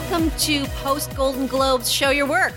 Welcome to Post Golden Globes Show Your Work.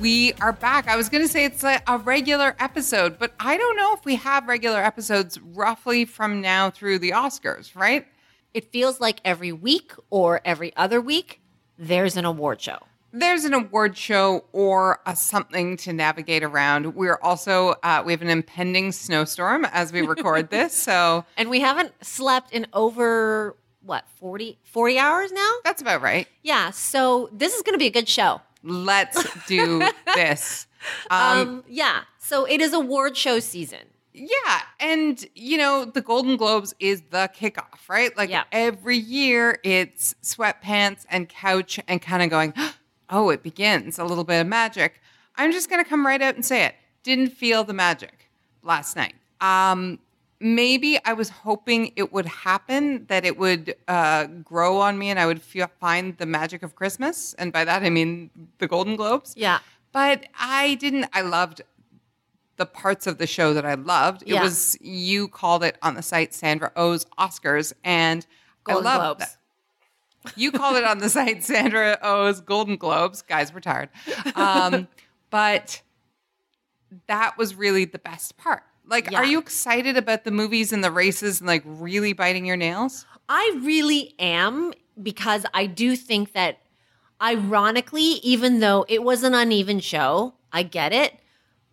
We are back. I was going to say it's a, a regular episode, but I don't know if we have regular episodes roughly from now through the Oscars, right? It feels like every week or every other week, there's an award show. There's an award show or a something to navigate around. We're also uh, we have an impending snowstorm as we record this, so And we haven't slept in over, what, 40, 40 hours now? that's about right. Yeah, so this is going to be a good show. Let's do this. Um, yeah, so it is award show season. Yeah, and you know the Golden Globes is the kickoff, right? Like Yeah. every year, it's sweatpants and couch and kind of going, oh, it begins a little bit of magic. I'm just gonna come right out and say it. Didn't feel the magic last night. Um, maybe I was hoping it would happen, that it would uh, grow on me, and I would feel, find the magic of Christmas, and by that I mean the Golden Globes. Yeah. But I didn't. I loved the parts of the show that I loved. It Yeah. was you called it on the site Sandra Oh's Oscars, and Golden I loved Globes. that. You called it on the site Sandra Oh's Golden Globes. Guys, we're tired. Um, but that was really the best part. Like, Yeah. are you excited about the movies and the races and like really biting your nails? I really am because I do think that, ironically, even though it was an uneven show, I get it.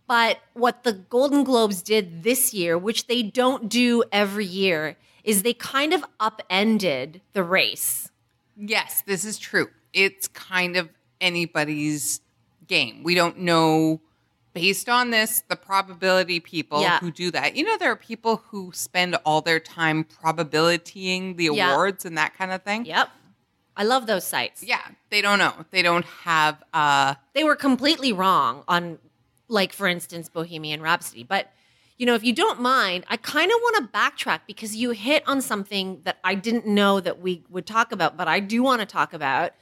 But what the Golden Globes did this year, which they don't do every year, is they kind of upended the race. Yes, this is true. It's kind of anybody's game. We don't know based on this the probability people Yeah. who do that. You know there are people who spend all their time probabilitying the Yeah. awards and that kind of thing. Yep. I love those sites. Yeah, they don't know. They don't have uh They were completely wrong on, like, for instance, Bohemian Rhapsody. But, you know, if you don't mind, I kind of want to backtrack because you hit on something that I didn't know that we would talk about, but I do want to talk about.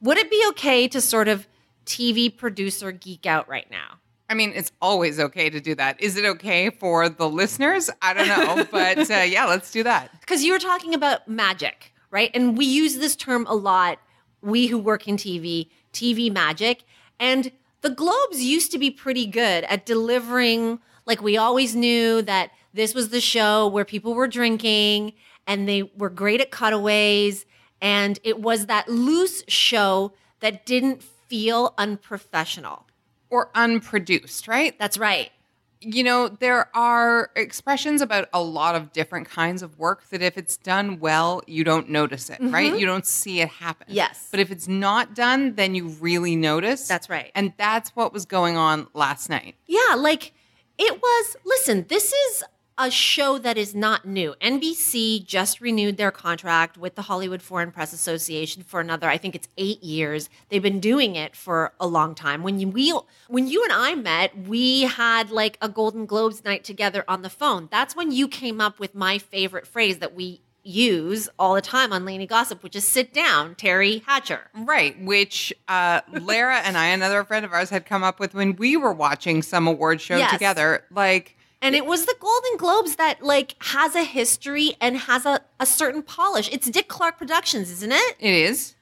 Would it be okay to sort of TV producer geek out right now? I mean, it's always okay to do that. Is it okay for the listeners? I don't know, but uh, yeah, let's do that. Because you were talking about magic, right? And we use this term a lot, we who work in TV, TV magic. And the Globes used to be pretty good at delivering, like, we always knew that this was the show where people were drinking and they were great at cutaways. And it was that loose show that didn't feel unprofessional. Or unproduced, right? That's right. you know, there are expressions about a lot of different kinds of work that if it's done well, you don't notice it, right? You don't see it happen. Mm-hmm. Yes. But if it's not done, then you really notice. That's right. And that's what was going on last night. Yeah, like it was. Listen, this is a show that is not new. NBC just renewed their contract with the Hollywood Foreign Press Association for another, I think it's eight years. They've been doing it for a long time. When you we when you and I met, we had like a Golden Globes night together on the phone. That's when you came up with my favorite phrase that we use all the time on Lainey Gossip, which is sit down, Teri Hatcher. Right. Which uh, Lara and I, another friend of ours, had come up with when we were watching some award show Yes. together. Like, And it was the Golden Globes that like has a history and has a, a certain polish. It's Dick Clark Productions, isn't it? it is.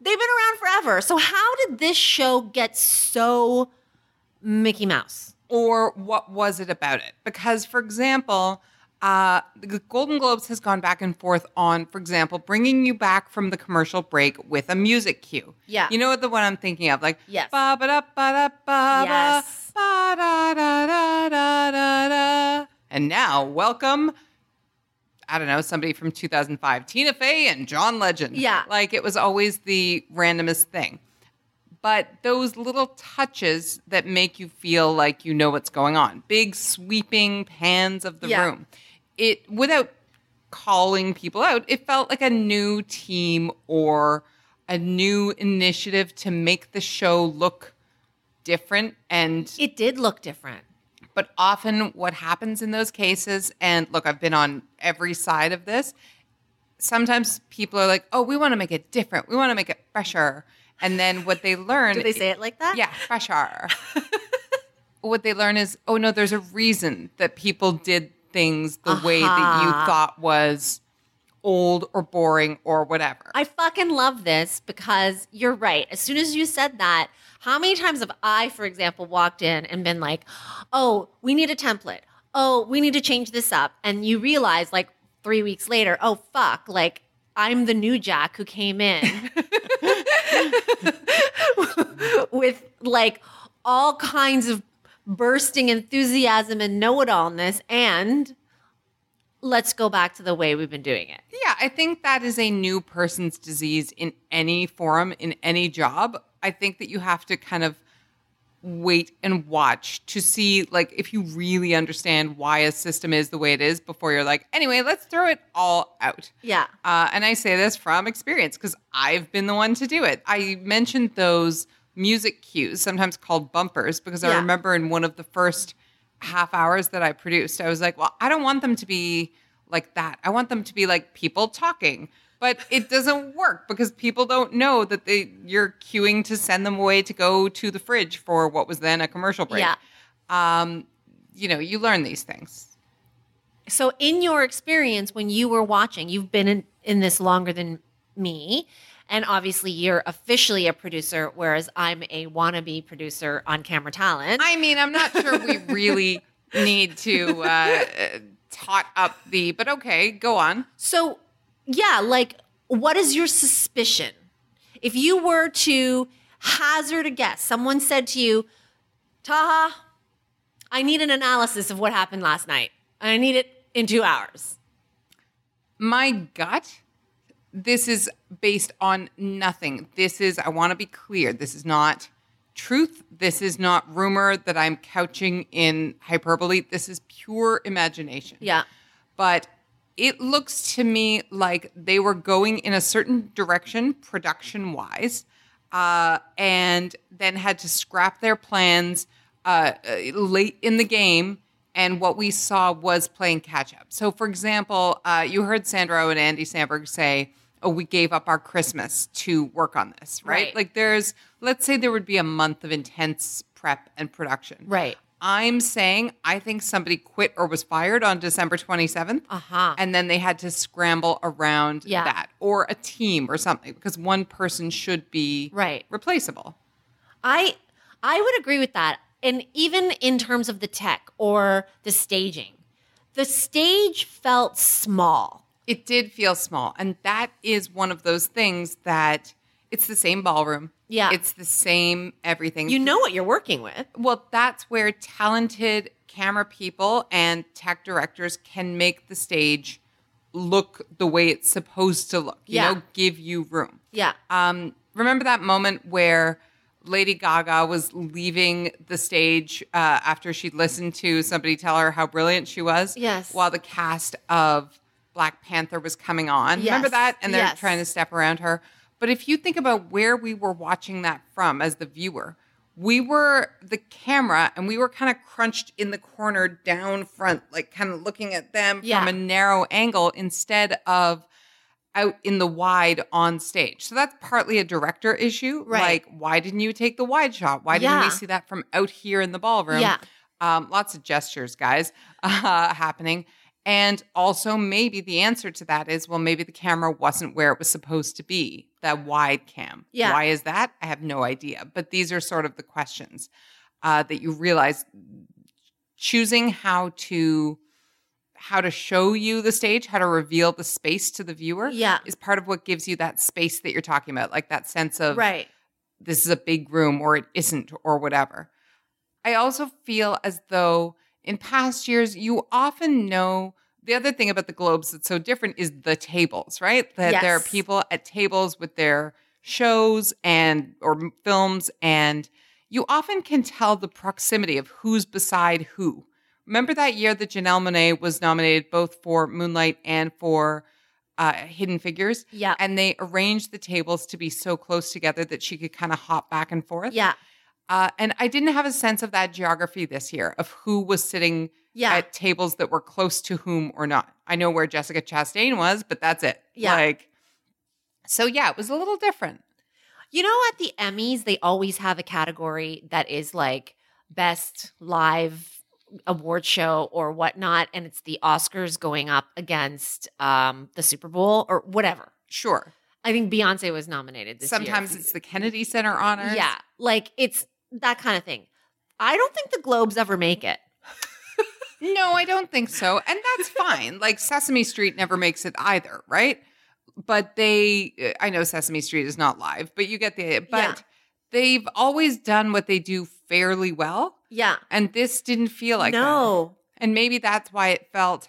They've been around forever. So how did this show get so Mickey Mouse? or what was it about it? Because, for example, uh, the Golden Globes has gone back and forth on, for example, bringing you back from the commercial break with a music cue. Yeah. You know what the one I'm thinking of? Like, Yes. ba ba da ba da ba Yes. Ba da da da da da da. And now, welcome. I don't know, somebody from 2005, Tina Fey and John Legend. Yeah. Like it was always the randomest thing. but those little touches that make you feel like you know what's going on, big sweeping pans of the Yeah. room. It without calling people out, it felt like a new team or a new initiative to make the show look different and It did look different. but often what happens in those cases, and look, I've been on every side of this. Sometimes people are like, "Oh, we want to make it different. We want to make it fresher." And then what they learn, Did they say it like that? yeah, fresher. what they learn is, oh no, there's a reason that people did things the way that you thought was old or boring or whatever. I fucking love this because you're right. As soon as you said that, how many times have I, for example, walked in and been like, oh, we need a template. Oh, we need to change this up. And you realize like three weeks later, oh, fuck, like I'm the new Jack who came in with like all kinds of bursting enthusiasm and know it allness. And let's go back to the way we've been doing it. Yeah, I think that is a new person's disease in any forum, in any job. I think that you have to kind of wait and watch to see like if you really understand why a system is the way it is before you're like, anyway, let's throw it all out. Yeah. Uh, and I say this from experience because I've been the one to do it. I mentioned those music cues, sometimes called bumpers, because I remember in one of the first half hours that I produced, I was like, well, I don't want them to be like that. I want them to be like people talking. But it doesn't work because people don't know that they you're queuing to send them away to go to the fridge for what was then a commercial break. Yeah. Um, you know, you learn these things. So, in your experience, when you were watching, you've been in, in this longer than me. And obviously, you're officially a producer, whereas I'm a wannabe producer on camera talent. I mean, I'm not sure we really need to uh, tot up the, but okay, go on. so, yeah, like, what is your suspicion? If you were to hazard a guess, someone said to you, Taha, I need an analysis of what happened last night. I need it in two hours. My gut, this is based on nothing. This is, I want to be clear, this is not truth. This is not rumor that I'm couching in hyperbole. This is pure imagination. Yeah. but it looks to me like they were going in a certain direction production wise uh, and then had to scrap their plans uh, uh, late in the game and what we saw was playing catch up so for example uh, you heard sandra and andy samberg say oh we gave up our christmas to work on this right? Right. like there's let's say there would be a month of intense prep and production Right. I'm saying I think somebody quit or was fired on December 27th. Uh-huh. And then they had to scramble around Yeah. that or a team or something because one person should be Right. replaceable. I I would agree with that. And even in terms of the tech or the staging, the stage felt small. It did feel small. And that is one of those things that it's the same ballroom. Yeah. It's the same everything. You know what you're working with. Well, that's where talented camera people and tech directors can make the stage look the way it's supposed to look. You Yeah. know, give you room. Yeah. Um, remember that moment where Lady Gaga was leaving the stage uh, after she'd listened to somebody tell her how brilliant she was? Yes. While the cast of Black Panther was coming on. Remember that? And they're Yes. trying to step around her. But if you think about where we were watching that from as the viewer, we were the camera and we were kind of crunched in the corner down front, like kind of looking at them Yeah. from a narrow angle instead of out in the wide on stage. So that's partly a director issue. Right. Like, why didn't you take the wide shot? Why didn't Yeah. we see that from out here in the ballroom? Yeah. Um, lots of gestures, guys, uh, happening. And also, maybe the answer to that is well, maybe the camera wasn't where it was supposed to be, that wide cam. Yeah. Why is that? I have no idea. But these are sort of the questions uh, that you realize choosing how to how to show you the stage how to reveal the space to the viewer Yeah. is part of what gives you that space that you're talking about like that sense of Right. this is a big room or it isn't or whatever. I also feel as though in past years, you often know the other thing about the globes that's so different is the tables, right? That there are people at tables with their shows and or films and you often can tell the proximity of who's beside who. Remember that year that Janelle Monáe was nominated both for Moonlight and for uh, Hidden Figures? Yeah. And they arranged the tables to be so close together that she could kind of hop back and forth. Yeah. Uh, and I didn't have a sense of that geography this year of who was sitting Yeah. at tables that were close to whom or not. I know where Jessica Chastain was, but that's it. Yeah. Like, so yeah, it was a little different. You know, at the Emmys, they always have a category that is like best live award show or whatnot. And it's the Oscars going up against um, the Super Bowl or whatever. Sure. I think Beyonce was nominated this year. Sometimes it's the Kennedy Center honors. Yeah. Like it's that kind of thing. I don't think the Globes ever make it. No, I don't think so. And that's fine. like Sesame Street never makes it either, right? But they, I know Sesame Street is not live, but you get the, but Yeah. they've always done what they do fairly well. Yeah. And this didn't feel like that. no. And maybe that's why it felt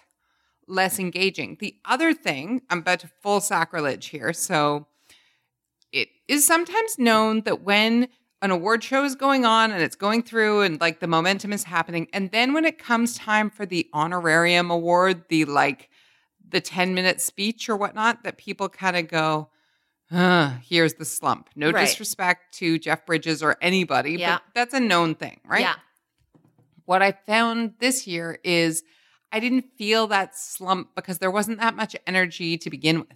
less engaging. The other thing, I'm about to full sacrilege here. So it is sometimes known that when an award show is going on and it's going through and like the momentum is happening, and then when it comes time for the honorarium award, the like the 10 minute speech or whatnot, that people kind of go, uh, here's the slump. No Right. disrespect to Jeff Bridges or anybody, Yeah. but that's a known thing, right? Yeah. What I found this year is I didn't feel that slump because there wasn't that much energy to begin with.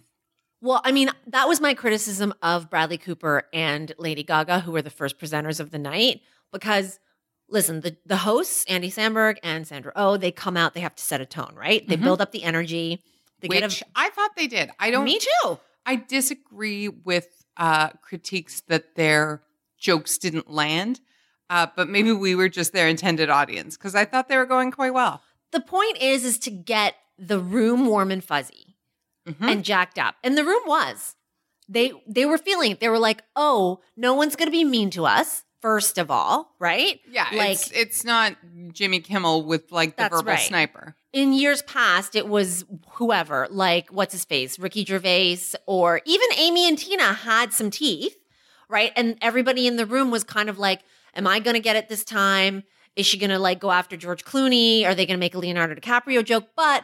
Well, I mean, that was my criticism of Bradley Cooper and Lady Gaga, who were the first presenters of the night. Because, listen, the, the hosts, Andy Samberg and Sandra Oh, they come out, they have to set a tone, right? They Mhm. build up the energy. They which get I thought they did. I don't. me too. I disagree with uh, critiques that their jokes didn't land, uh, but maybe we were just their intended audience because I thought they were going quite well. The point is, is to get the room warm and fuzzy Mhm. and jacked up. And the room was. They they were feeling it. They were like, oh, no one's gonna be mean to us, first of all, right? yeah, like- it's it's not Jimmy Kimmel with like the verbal right. sniper. in years past, it was whoever, like what's his face, Ricky Gervais, or even Amy and Tina had some teeth, right? And everybody in the room was kind of like, Am I gonna get it this time? Is she gonna like go after George Clooney? Are they gonna make a Leonardo DiCaprio joke? But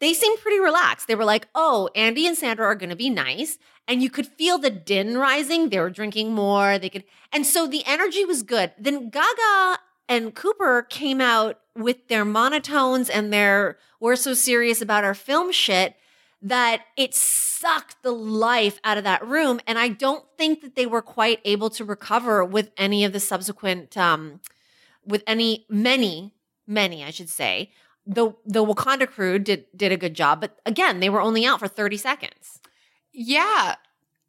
they seemed pretty relaxed. They were like, Oh, Andy and Sandra are gonna be nice. And you could feel the din rising. They were drinking more. They could, and so the energy was good. Then Gaga and Cooper came out with their monotones and their we're so serious about our film shit that it sucked the life out of that room and I don't think that they were quite able to recover with any of the subsequent um with any many many I should say the the Wakanda crew did did a good job but again they were only out for 30 seconds Yeah.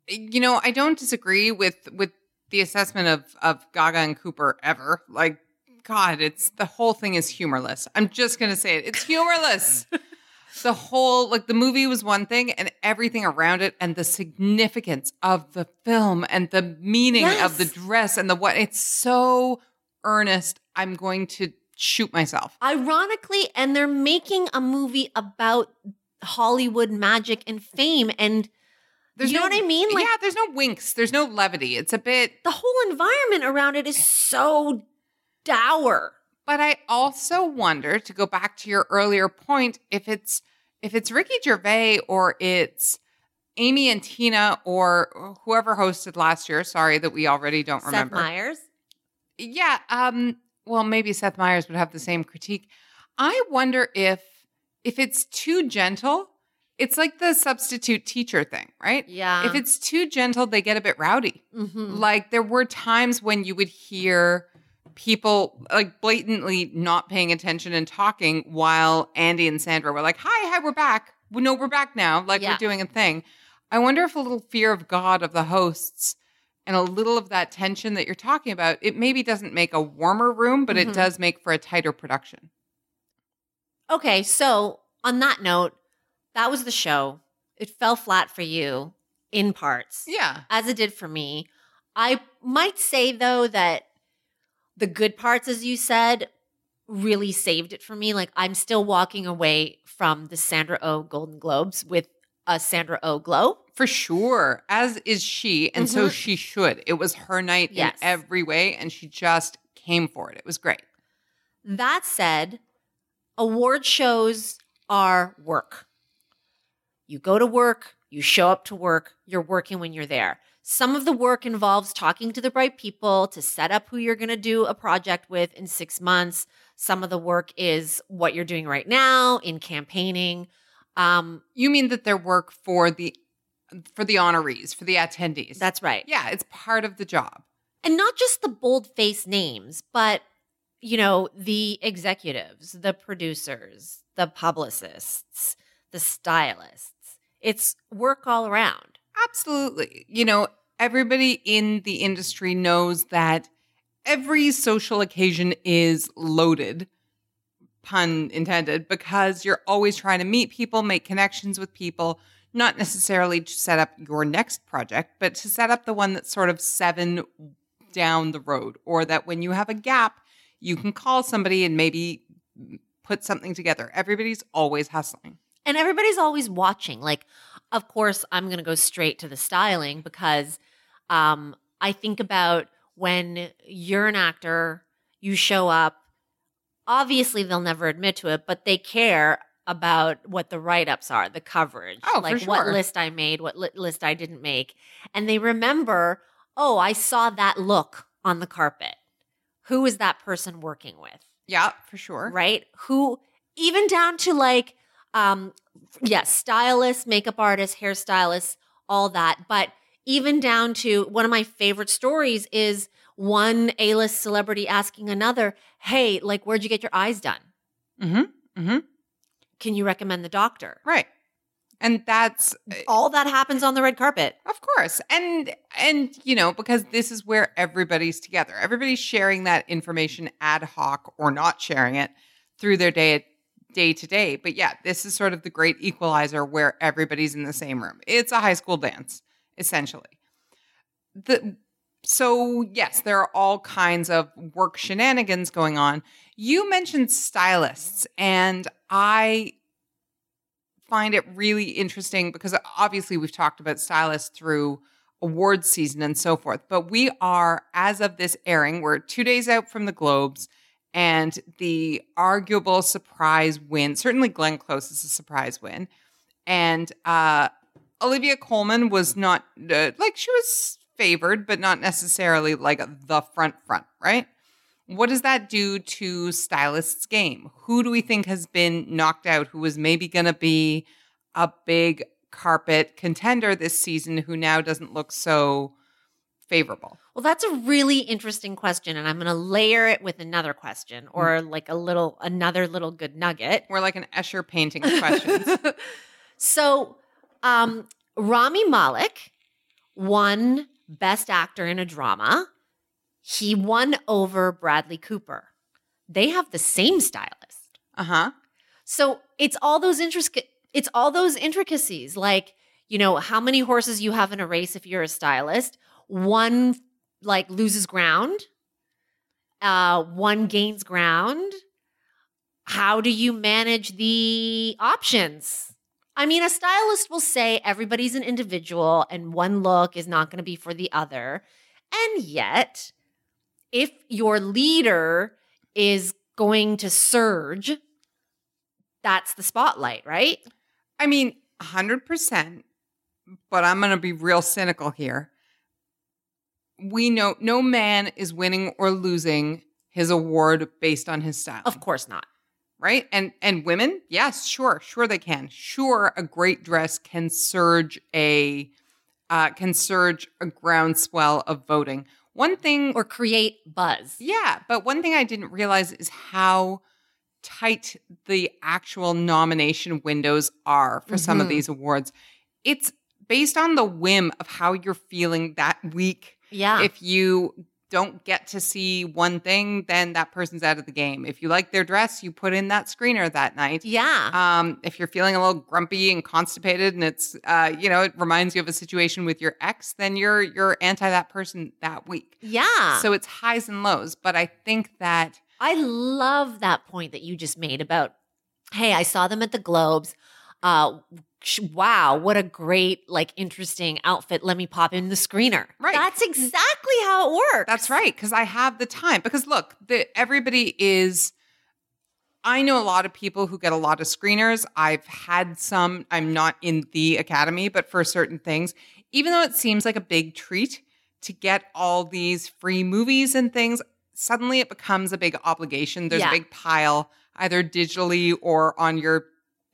You know, I don't disagree with with the assessment of of Gaga and Cooper ever. Like god, it's the whole thing is humorless. I'm just going to say it. It's humorless. the whole like the movie was one thing and everything around it and the significance of the film and the meaning of the dress and the what it's so earnest. I'm going to shoot myself. ironically and they're making a movie about Hollywood magic and fame and There's you know no- what I mean like yeah, there's no winks. There's no levity. It's a bit the whole environment around it is so dour. But I also wonder to go back to your earlier point if it's if it's Ricky Gervais or it's Amy and Tina or whoever hosted last year. Sorry that we already don't remember. Seth Meyers. Yeah, um well maybe Seth Meyers would have the same critique. I wonder if if it's too gentle, it's like the substitute teacher thing, right? Yeah. If it's too gentle, they get a bit rowdy. Mhm. Like there were times when you would hear people like blatantly not paying attention and talking while Andy and Sandra were like, "Hi, hi, we're back. We know we're back now. Like Yeah. we're doing a thing." I wonder if a little fear of God of the hosts and a little of that tension that you're talking about, it maybe doesn't make a warmer room, but Mhm. it does make for a tighter production. Okay, so on that note, that was the show. It fell flat for you in parts, Yeah. as it did for me. I might say though that the good parts, as you said, really saved it for me. Like I'm still walking away from the Sandra O Golden Globes with a Sandra O glow. For sure. As is she. And so Mhm. she should. It was her night Yes. in every way. And she just came for it. It was great. That said, award shows are work. You go to work, you show up to work, you're working when you're there. Some of the work involves talking to the right people to set up who you're going to do a project with in six months. Some of the work is what you're doing right now in campaigning. Um, You mean that their work for the for the honorees, for the attendees. that's right. yeah, it's part of the job. and not just the bold face names, but you know, the executives, the producers, the publicists, the stylists. It's work all around. Absolutely. You know, everybody in the industry knows that every social occasion is loaded, pun intended, because you're always trying to meet people, make connections with people, not necessarily to set up your next project, but to set up the one that's sort of seven down the road, or that when you have a gap, you can call somebody and maybe put something together. Everybody's always hustling. And everybody's always watching. Like, of course, I'm going to go straight to the styling because um, I think about when you're an actor, you show up. Obviously, they'll never admit to it, but they care about what the write ups are, the coverage, Oh, like what list I made, what li- list I didn't make. And they remember, oh, I saw that look on the carpet. Who is that person working with? Yeah, for sure. right? Who even down to like um yes, stylists, makeup artists, hairstylists, all that, but even down to one of my favorite stories is one A-list celebrity asking another, "Hey, like where'd you get your eyes done? Mm-hmm. Mm-hmm. Can you recommend the doctor?" Right. And that's uh, All that happens on the red carpet. of course. And and you know, because this is where everybody's together. Everybody's sharing that information ad hoc or not sharing it through their day day to day. But yeah, this is sort of the great equalizer where everybody's in the same room. It's a high school dance, essentially. The so yes, there are all kinds of work shenanigans going on. You mentioned stylists, and I find it really interesting because obviously we've talked about stylists through awards season and so forth, but we are, as of this airing, we're two days out from the Globes and the arguable surprise win. Certainly, Glenn Close is a surprise win. And uh, Olivia Colman was not uh, like she was favored, but not necessarily like the front front, right? What does that do to stylists' game? Who do we think has been knocked out? Who was maybe going to be a big carpet contender this season? Who now doesn't look so favorable? Well, that's a really interesting question and I'm going to layer it with another question or like a little another little good nugget. We're like an Escher painting of questions. so, um, Rami Malek won Best Actor in a Drama. He won over Bradley Cooper. They have the same stylist. Uh huh. So it's all those intricate. It's all those intricacies, like you know how many horses you have in a race if you're a stylist. One like loses ground. Uh, one gains ground. How do you manage the options? I mean, a stylist will say everybody's an individual and one look is not going to be for the other. And yet, if your leader is going to surge, that's the spotlight, right? I mean, 100%, but I'm going to be real cynical here. We know no man is winning or losing his award based on his style. Of course not. right? And and women, yes, sure, sure they can. Sure, a great dress can surge a uh, can surge a groundswell of voting. One thing, Or create buzz. yeah, but one thing I didn't realize is how tight the actual nomination windows are for some of Mhm. these awards. It's based on the whim of how you're feeling that week Yeah. if you don't get to see one thing, then that person's out of the game. If you like their dress, you put in that screener that night. yeah. Um, if you're feeling a little grumpy and constipated, and it's uh, you know, it reminds you of a situation with your ex, then you're you're anti that person that week. yeah. So it's highs and lows. But I think that I love that point that you just made about, hey, I saw them at the Globes. uh, wow, what a great, like, interesting outfit. Let me pop in the screener. Right. That's mm. exactly how it works. That's right, because I have the time. Because look, the, everybody is. I know a lot of people who get a lot of screeners. I've had some. I'm not in the academy, but for certain things, even though it seems like a big treat to get all these free movies and things, suddenly it becomes a big obligation. There's Yeah. a big pile, either digitally or on your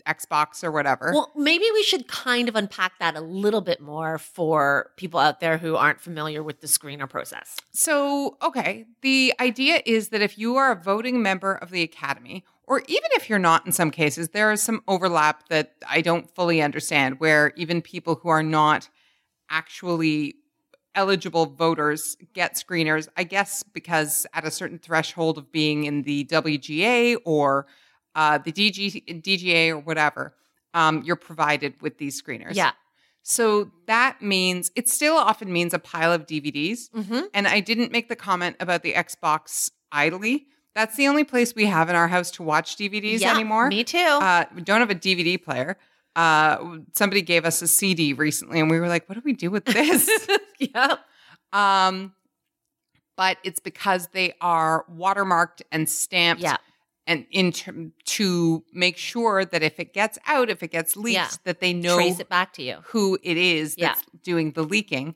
Xbox or whatever. Well, maybe we should kind of unpack that a little bit more for people out there who aren't familiar with the screener process. So, okay, the idea is that if you are a voting member of the Academy, or even if you're not in some cases, there is some overlap that I don't fully understand, where even people who are not actually eligible voters get screeners, I guess because at a certain threshold of being in the WGA or uh, the DG, DGA or whatever, um, you're provided with these screeners. Yeah. So that means it still often means a pile of DVDs. Mm-hmm. And I didn't make the comment about the Xbox idly. That's the only place we have in our house to watch DVDs yeah, anymore. Me too. Uh, we don't have a DVD player. Uh, somebody gave us a CD recently, and we were like, "What do we do with this?" yeah. um, but it's because they are watermarked and stamped, Yeah. And in to make sure that if it gets out, if it gets leaked, Yeah. that they know Trace it back to you. who it is Yeah. that's doing the leaking.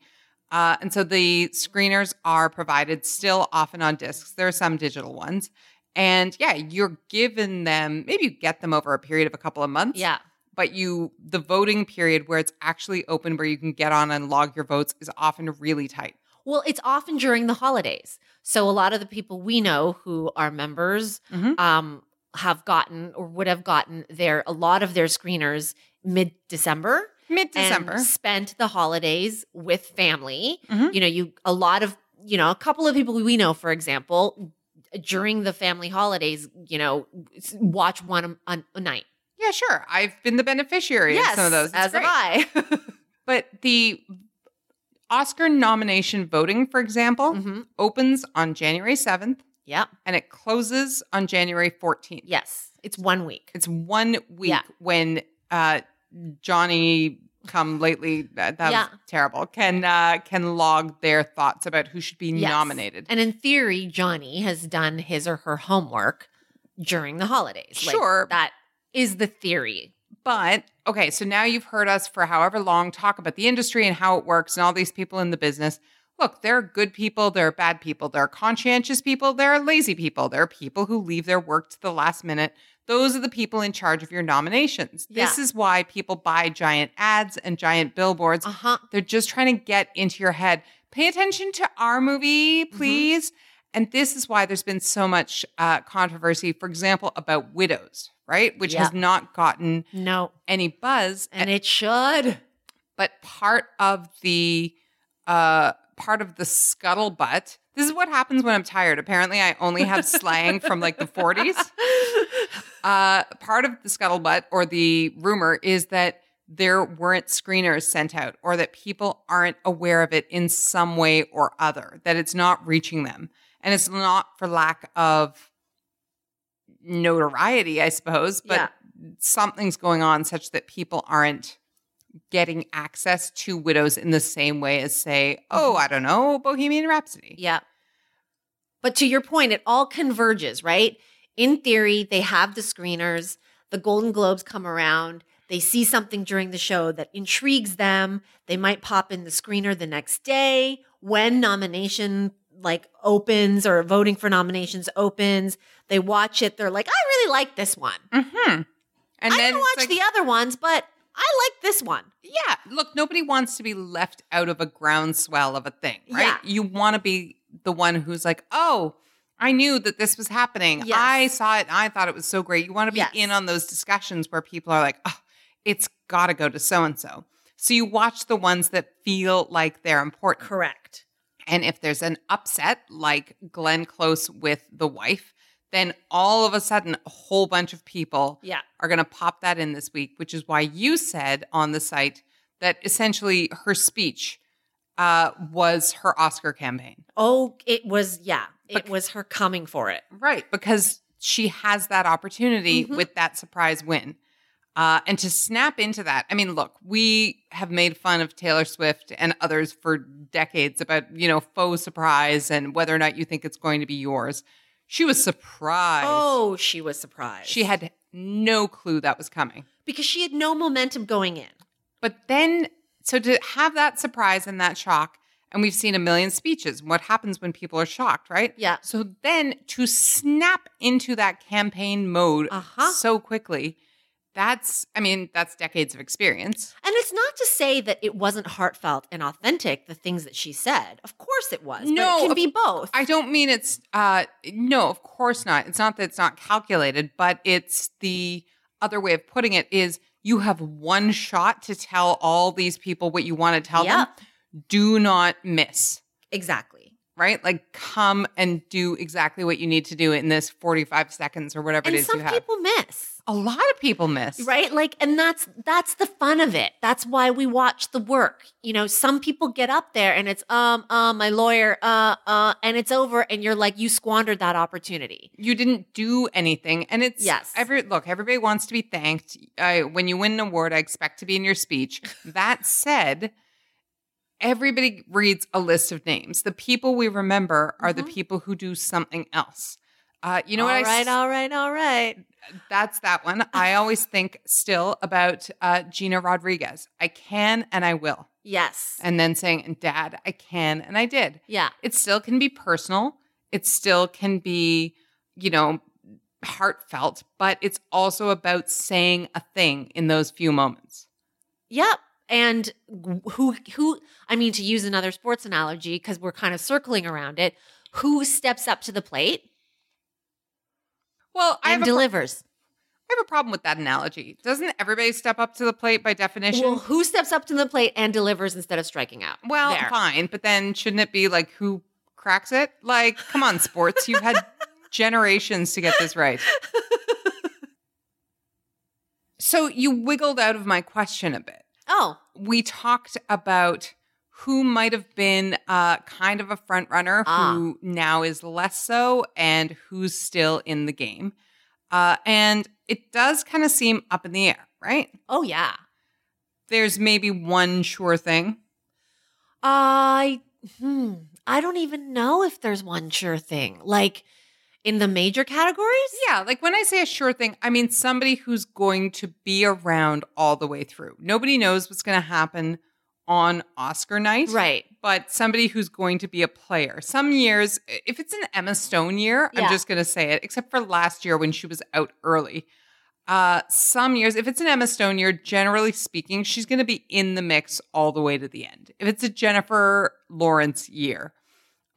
Uh, and so the screeners are provided still often on discs. There are some digital ones. And yeah, you're given them, maybe you get them over a period of a couple of months. Yeah. But you, the voting period where it's actually open, where you can get on and log your votes, is often really tight. Well, it's often during the holidays. So a lot of the people we know who are members Mhm. um, have gotten or would have gotten their a lot of their screeners mid December. Mid December. spent the holidays with family. Mhm. You know, you a lot of you know a couple of people we know, for example, during the family holidays, you know, watch one a, a night. Yeah, sure. I've been the beneficiary of some of those. It's as great. have I. But the Oscar nomination voting, for example, hmm opens on January 7th Yep. and it closes on January 14th. Yes. It's one week. It's one week Yeah. when uh, Johnny come lately that, that Yeah. was terrible can uh, can log their thoughts about who should be Yes. nominated. And in theory, Johnny has done his or her homework during the holidays. Like, Sure. that is the theory. But okay, so now you've heard us for however long talk about the industry and how it works and all these people in the business. Look, there are good people, there are bad people, there are conscientious people, there are lazy people, there are people who leave their work to the last minute. Those are the people in charge of your nominations. This is why people buy giant ads and giant billboards. Uh huh. They're just trying to get into your head. Pay attention to our movie, Mm-hmm. please. And this is why there's been so much uh, controversy, for example, about widows, right? Which has not gotten No. any buzz. And it should. but part of the uh, part of the scuttlebutt. This is what happens when I'm tired. Apparently, I only have slang from like the 40s. Uh, part of the scuttlebutt or the rumor is that there weren't screeners sent out or that people aren't aware of it in some way or other, that it's not reaching them. And it's not for lack of notoriety, I suppose, but Yeah. something's going on such that people aren't getting access to widows in the same way as, say, oh, mm-hmm. I don't know, Bohemian Rhapsody. Yeah. But to your point, it all converges, right? In theory, they have the screeners, the Golden Globes come around, they see something during the show that intrigues them. They might pop in the screener the next day when nomination like opens or voting for nominations opens. They watch it, they're like, I really like this one. Mm-hmm. And I then didn't watch like- the other ones, but I like this one. Yeah, look, nobody wants to be left out of a groundswell of a thing, right? Yeah. You want to be the one who's like, oh, I knew that this was happening. Yes. I saw it I thought it was so great. You want to be Yes. in on those discussions where people are like, oh, it's got to go to so and so. So you watch the ones that feel like they're important. Correct. And if there's an upset like Glenn Close with the wife, then all of a sudden a whole bunch of people Yeah. are going to pop that in this week, which is why you said on the site that essentially her speech uh, was her Oscar campaign. Oh, it was, yeah, it Bec- was her coming for it. Right. Because she has that opportunity Mhm. with that surprise win. Uh, and to snap into that, I mean, look, we have made fun of Taylor Swift and others for decades about, you know, faux surprise and whether or not you think it's going to be yours. She was surprised. Oh, she was surprised. She had no clue that was coming. because she had no momentum going in. But then, so to have that surprise and that shock, and we've seen a million speeches, what happens when people are shocked, right? Yeah. So then to snap into that campaign mode Uh-huh. so quickly, that's, I mean, that's decades of experience. And it's not to say that it wasn't heartfelt and authentic, the things that she said. Of course it was. but No, it can be both. I don't mean it's, uh, no, of course not. It's not that it's not calculated, but it's the other way of putting it is you have one shot to tell all these people what you want to tell them. Do not miss. exactly. Right? Like come and do exactly what you need to do in this 45 seconds or whatever And it is some you have. people miss. a lot of people miss. Right? Like and that's that's the fun of it. That's why we watch the work. You know, some people get up there and it's um uh my lawyer uh uh and it's over and you're like you squandered that opportunity. You didn't do anything. And it's Yes. every look, everybody wants to be thanked. I, when you win an award, I expect to be in your speech. that said, everybody reads a list of names. The people we remember are the Mhm. people who do something else. Uh, you know all what I right, all right, all right. That's that one. I always think still about uh, Gina Rodriguez. I can and I will. Yes. and then saying, and dad, I can, and I did. yeah. It still can be personal. It still can be, you know, heartfelt, but it's also about saying a thing in those few moments. Yep. And who who I mean to use another sports analogy because we're kind of circling around it, who steps up to the plate Well, I and a pro- delivers? I have a problem with that analogy. Doesn't everybody step up to the plate by definition? Well, Well, who steps up to the plate and delivers instead of striking out? There. fine, but then shouldn't it be like who cracks it? Like, come on, sports. You've had generations to get this right. So you wiggled out of my question a bit. Oh, we talked about who might have been uh, kind of a front runner Ah. who now is less so and who's still in the game. Uh, and it does kind of seem up in the air, right? oh yeah. There's maybe one sure thing. I hmm, I don't even know if there's one sure thing. Like in the major categories? Yeah, like when I say a sure thing, I mean somebody who's going to be around all the way through. Nobody knows what's going to happen on Oscar night. Right. but somebody who's going to be a player. Some years, if it's an Emma Stone year, Yeah. I'm just going to say it, except for last year when she was out early. Uh, some years, if it's an Emma Stone year, generally speaking, she's going to be in the mix all the way to the end. If it's a Jennifer Lawrence year,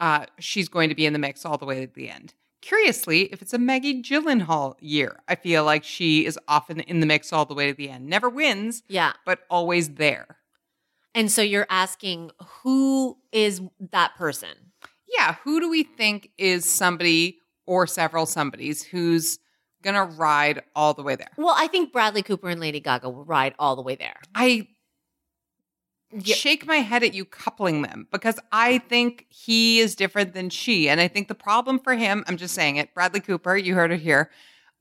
uh, she's going to be in the mix all the way to the end. Curiously, if it's a Maggie Gyllenhaal year, I feel like she is often in the mix all the way to the end. Never wins, Yeah. but always there. And so you're asking who is that person? yeah, who do we think is somebody or several somebodies who's gonna ride all the way there? Well, I think Bradley Cooper and Lady Gaga will ride all the way there. I Yeah. shake my head at you coupling them because I think he is different than she. And I think the problem for him, I'm just saying it, Bradley Cooper, you heard it here,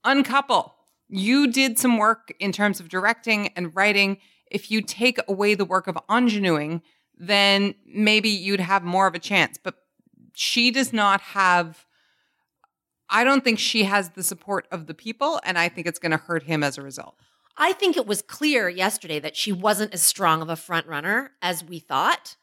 uncouple. You did some work in terms of directing and writing. If you take away the work of ingenuing, then maybe you'd have more of a chance. But she does not have. I don't think she has the support of the people, and I think it's going to hurt him as a result. I think it was clear yesterday that she wasn't as strong of a front runner as we thought.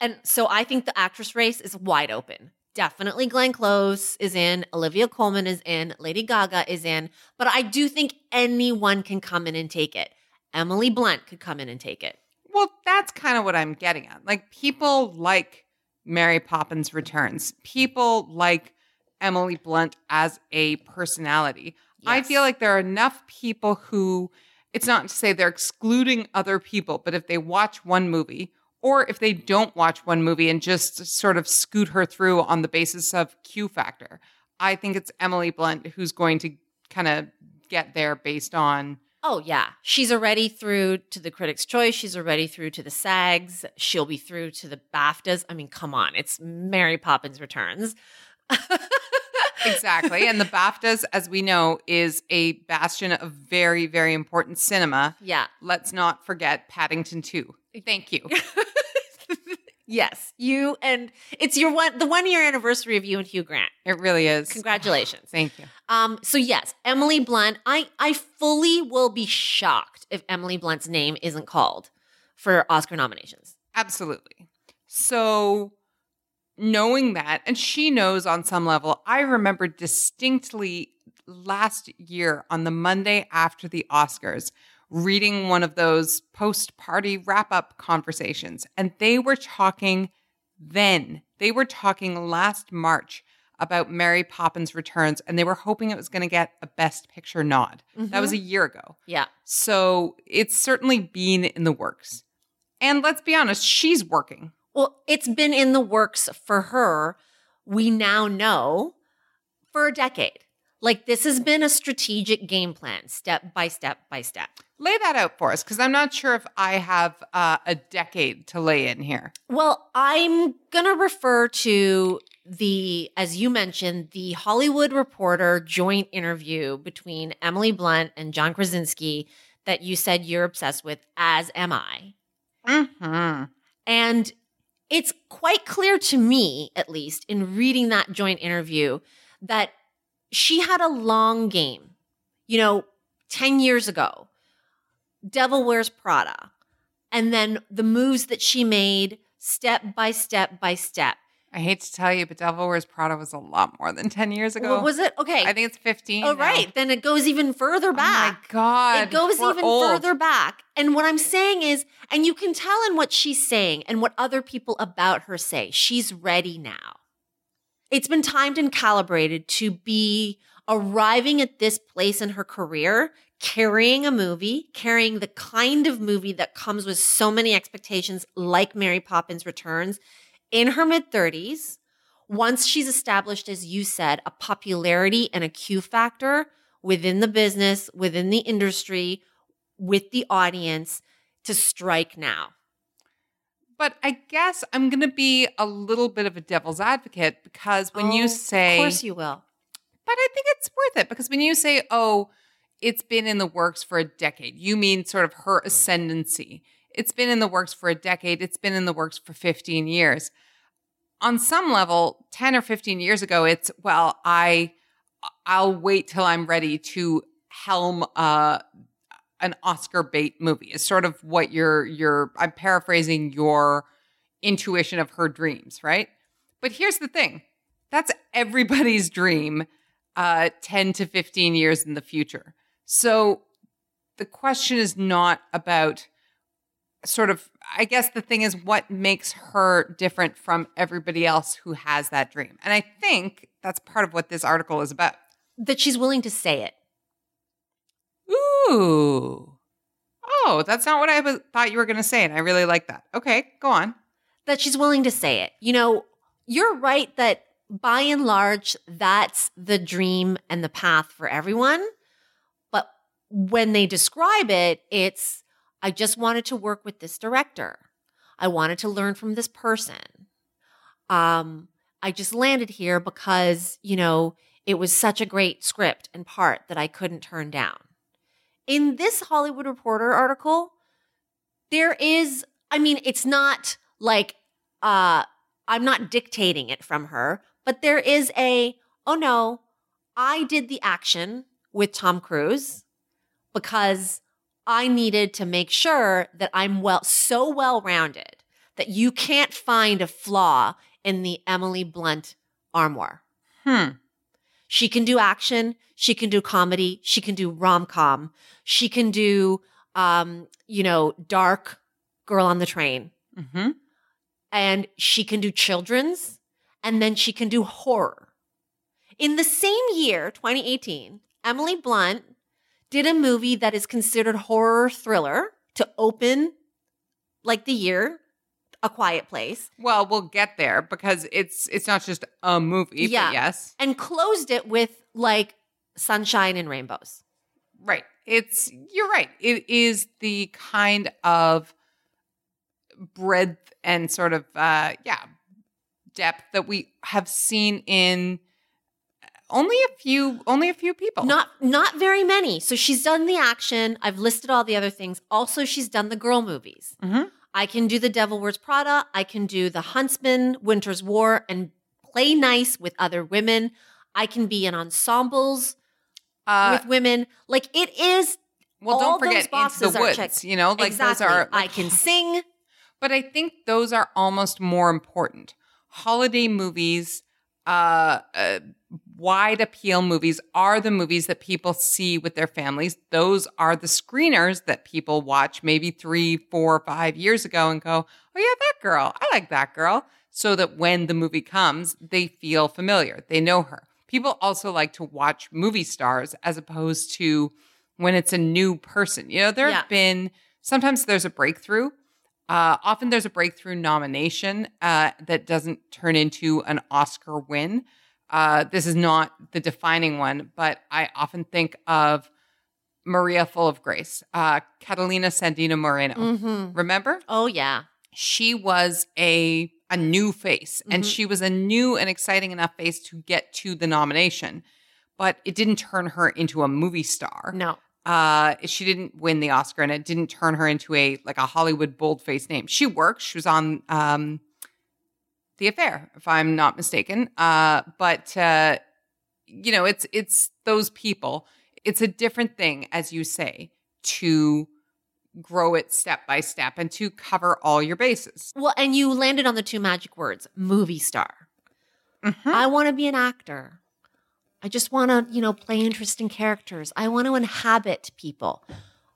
And so I think the actress race is wide open. Definitely Glenn Close is in, Olivia Colman is in, Lady Gaga is in, but I do think anyone can come in and take it. Emily Blunt could come in and take it. Well, that's kind of what I'm getting at. Like people like Mary Poppins Returns. People like Emily Blunt as a personality. I feel like there are enough people who it's not to say they're excluding other people, but if they watch one movie or if they don't watch one movie and just sort of scoot her through on the basis of Q factor, I think it's Emily Blunt who's going to kind of get there based on Oh, yeah. She's already through to the Critics' Choice. She's already through to the SAGs. She'll be through to the BAFTAs. I mean, come on. It's Mary Poppins Returns. exactly. And the BAFTAs, as we know, is a bastion of very, very important cinema. Yeah. Let's not forget Paddington 2. Thank you. Yes. You and it's your one the one year anniversary of you and Hugh Grant. It really is. Congratulations. Thank you. Um, so yes, Emily Blunt, I I fully will be shocked if Emily Blunt's name isn't called for Oscar nominations. Absolutely. So, knowing that, and she knows on some level, I remember distinctly last year on the Monday after the Oscars reading one of those post party wrap up conversations. And they were talking then, they were talking last March about Mary Poppins Returns, and they were hoping it was going to get a Best Picture nod. That was mm-hmm. a year ago. Yeah. So it's certainly been in the works. And let's be honest, she's working. Well, it's been in the works for her. We now know for a decade. Like this has been a strategic game plan, step by step by step. Lay that out for us, because I'm not sure if I have uh, a decade to lay in here. Well, I'm going to refer to the, as you mentioned, the Hollywood Reporter joint interview between Emily Blunt and John Krasinski that you said you're obsessed with, as am I. Mm-hmm. And it's quite clear to me, at least, in reading that joint interview, that she had a long game. You know, 10 years ago, Devil Wears Prada. And then the moves that she made step by step by step. I hate to tell you, but Devil Wears Prada was a lot more than 10 years ago. What was it? Okay. I think it's 15. oh, now. right. Then it goes even further back. Oh my God. It goes we're even old. further back. And what I'm saying is, and you can tell in what she's saying and what other people about her say, she's ready now. It's been timed and calibrated to be arriving at this place in her career, carrying a movie, carrying the kind of movie that comes with so many expectations, like Mary Poppins Returns, in her mid 30s. Once she's established, as you said, a popularity and a Q factor within the business, within the industry, with the audience to strike now. But I guess I'm going to be a little bit of a devil's advocate because when you Oh, say. Of course you will. But I think it's worth it because when you say, oh, it's been in the works for a decade, you mean sort of her ascendancy. It's been in the works for a decade, it's been in the works for 15 years. On some level, 10 or 15 years ago, it's, well, I I'll wait till I'm ready to helm uh an Oscar bait movie. Is sort of what your your I'm paraphrasing your intuition of her dreams, right? But here's the thing. That's everybody's dream uh 10 to 15 years in the future. So the question is not about sort of I guess the thing is what makes her different from everybody else who has that dream. And I think that's part of what this article is about. That she's willing to say it. Ooh. Oh, that's not what I was, thought you were going to say. And I really like that. Okay, go on. that she's willing to say it. You know, you're right that by and large, that's the dream and the path for everyone. But when they describe it, it's, I just wanted to work with this director. I wanted to learn from this person. Um, I just landed here because, you know, it was such a great script and part that I couldn't turn down. In this Hollywood Reporter article, there is, I mean, it's not like uh I'm not dictating it from her, but there is a oh no, I did the action with Tom Cruise because I needed to make sure that I'm well so well-rounded that you can't find a flaw in the Emily Blunt armoire. Hmm. She can do action, she can do comedy, she can do rom-com, she can do um, you know, dark girl on the train Mm-hmm. and she can do children's and then she can do horror. In the same year, 2018, Emily Blunt did a movie that is considered horror thriller to open like the year A Quiet Place Well, we'll get there because it's it's not just a movie. but Yeah. yes. and closed it with like sunshine and rainbows. Right. It's you're right. It is the kind of breadth and sort of uh yeah, depth that we have seen in only a few, only a few people. Not not very many. So she's done the action. I've listed all the other things. Also, she's done the girl movies. Mhm. I can do the Devil Wears Prada. I can do the Huntsman, Winter's War, and play nice with other women. I can be in ensembles Uh, with women. Like it is. well, don't forget Into boxes the are Woods. checked. You know, like exactly. those are. I can sing. But I think those are almost more important. Holiday movies, uh, uh, wide appeal movies are the movies that people see with their families. Those are the screeners that people watch maybe three, four, five years ago and go, oh, yeah, that girl. I like that girl. So that when the movie comes, they feel familiar. They know her. People also like to watch movie stars as opposed to when it's a new person. You know, there Yeah. have been sometimes there's a breakthrough. Uh, often there's a breakthrough nomination uh, that doesn't turn into an Oscar win. Uh, this is not the defining one, but I often think of Maria Full of Grace, uh, Catalina Sandino Moreno. hmm Remember? Oh yeah. She was a a new face, and Mhm. she was a new and exciting enough face to get to the nomination, but it didn't turn her into a movie star No. Uh she didn't win the oscar and it didn't turn her into a like a hollywood boldface name she worked she was on um the affair if i'm not mistaken uh but uh you know it's it's those people it's a different thing as you say to grow it step by step and to cover all your bases Well, and you landed on the two magic words: movie star. Mhm. I want to be an actor. I just want to, you know, play interesting characters. I want to inhabit people.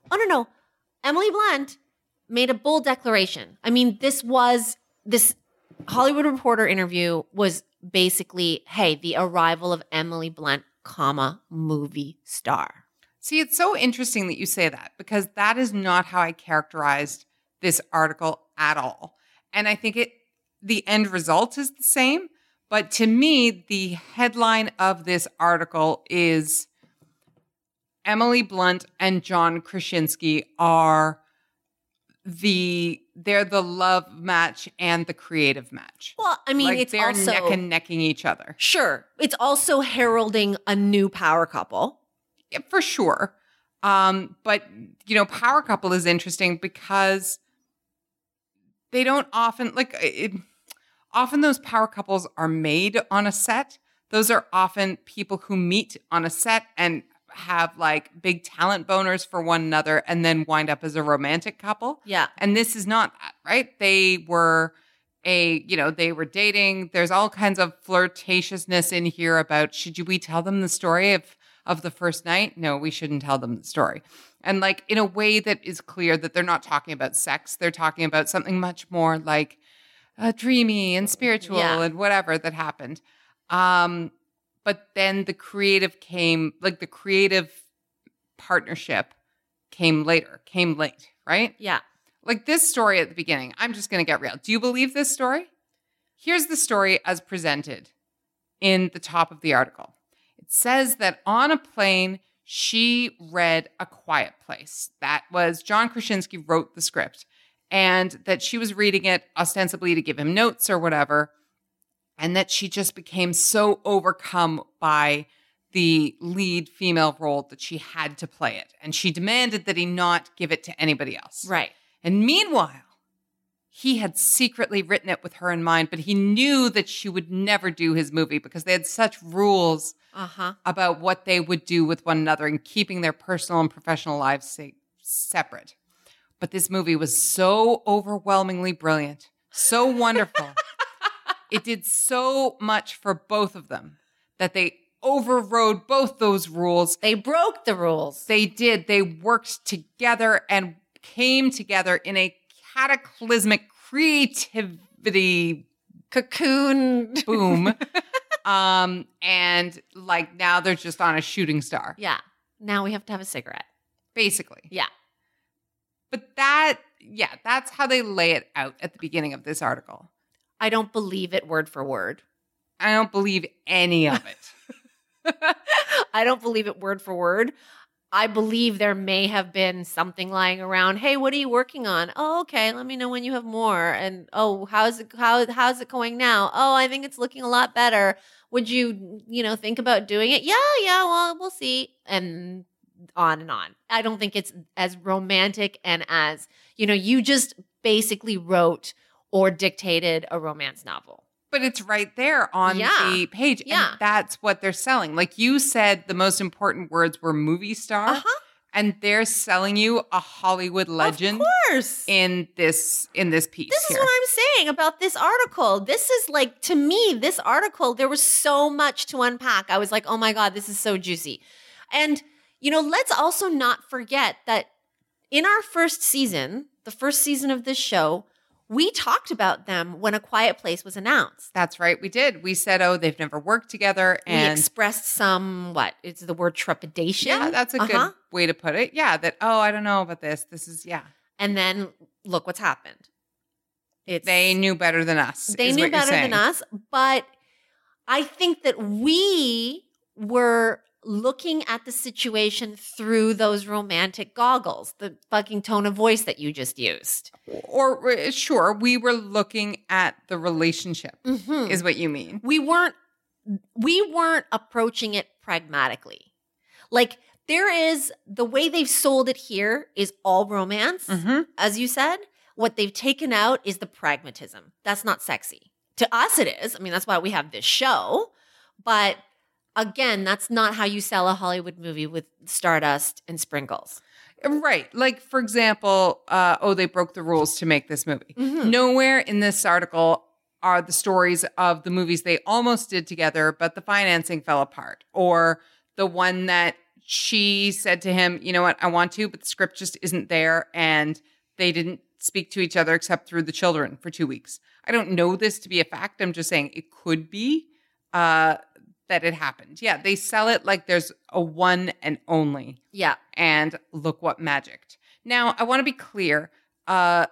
Oh no, no. Emily Blunt made a bold declaration. I mean, this was this Hollywood Reporter interview was basically, hey, the arrival of Emily Blunt, comma, movie star. See, it's so interesting that you say that because that is not how I characterized this article at all. And I think it the end result is the same, but to me the headline of this article is Emily Blunt and John Krasinski are the they're the love match and the creative match. Well, I mean, like it's they're also neck and necking each other. sure. It's also heralding a new power couple. Yeah, for sure. Um, but you know, power couple is interesting because they don't often like it, often those power couples are made on a set. Those are often people who meet on a set and have like big talent boners for one another and then wind up as a romantic couple. Yeah. And this is not that, right? They were a, you know, they were dating. There's all kinds of flirtatiousness in here about should you we tell them the story of of the first night? No, we shouldn't tell them the story. And like in a way that is clear that they're not talking about sex. They're talking about something much more like uh, dreamy and spiritual Yeah. and whatever that happened. Um, but then the creative came, like the creative partnership came later, came late, right? Yeah. Like this story at the beginning, I'm just going to get real. Do you believe this story? Here's the story as presented in the top of the article. It says that on a plane, she read A Quiet Place. That was John Krasinski wrote the script, and that she was reading it ostensibly to give him notes or whatever, and that she just became so overcome by the lead female role that she had to play it. And she demanded that he not give it to anybody else. Right. And meanwhile, he had secretly written it with her in mind, but he knew that she would never do his movie because they had such rules Uh huh. about what they would do with one another and keeping their personal and professional lives separate. But this movie was so overwhelmingly brilliant, so wonderful. it did so much for both of them that they overrode both those rules They broke the rules. they did. They worked together and came together in a cataclysmic creativity Cocoon. boom. um, and like now they're just on a shooting star, Yeah. Now we have to have a cigarette. basically. Yeah. But that, yeah, that's how they lay it out at the beginning of this article. I don't believe it word for word. I don't believe any of it. I don't believe it word for word. I believe there may have been something lying around. Hey, what are you working on? Oh, okay. Let me know when you have more. And oh, how's it how how's it going now? Oh, I think it's looking a lot better. Would you, you know, think about doing it? Yeah, yeah, well, we'll see. And on and on. I don't think it's as romantic and as, you know, you just basically wrote or dictated a romance novel. But it's right there on Yeah. the page. Yeah. And that's what they're selling. Like you said, the most important words were movie star. Uh-huh. And they're selling you a Hollywood legend Of course. in this in this piece This here. is what I'm saying about this article. This is like, to me, this article, there was so much to unpack. I was like, oh my God, this is so juicy. And, you know, let's also not forget that in our first season, the first season of this show, we talked about them when A Quiet Place was announced. That's right. We did. We said, oh, they've never worked together. we And expressed some, what? It's the word trepidation. yeah, that's a Uh-huh. good way to put it. Yeah, that, oh, I don't know about this. This is, yeah. And then look what's happened. It's They knew better than us. they knew better than us but i think that we were looking at the situation through those romantic goggles the fucking tone of voice that you just used. Or, uh, sure, we were looking at the relationship, Mhm. is what you mean. we weren't we weren't approaching it pragmatically. Like there is the way they've sold it here is all romance Mhm. as you said. What they've taken out is the pragmatism. That's not sexy. To us it is. I mean that's why we have this show. But again that's not how you sell a hollywood movie with stardust and sprinkles Right. Like, for example, uh, oh, they broke the rules to make this movie. Mhm. Nowhere in this article are the stories of the movies they almost did together, but the financing fell apart. Or the one that she said to him, you know what, I want to, but the script just isn't there. And they didn't speak to each other except through the children for two weeks. I don't know this to be a fact. I'm just saying it could be uh, that it happened. Yeah, they sell it like there's a one and only yeah and look what magicked. Now, I want to be clear. Uh,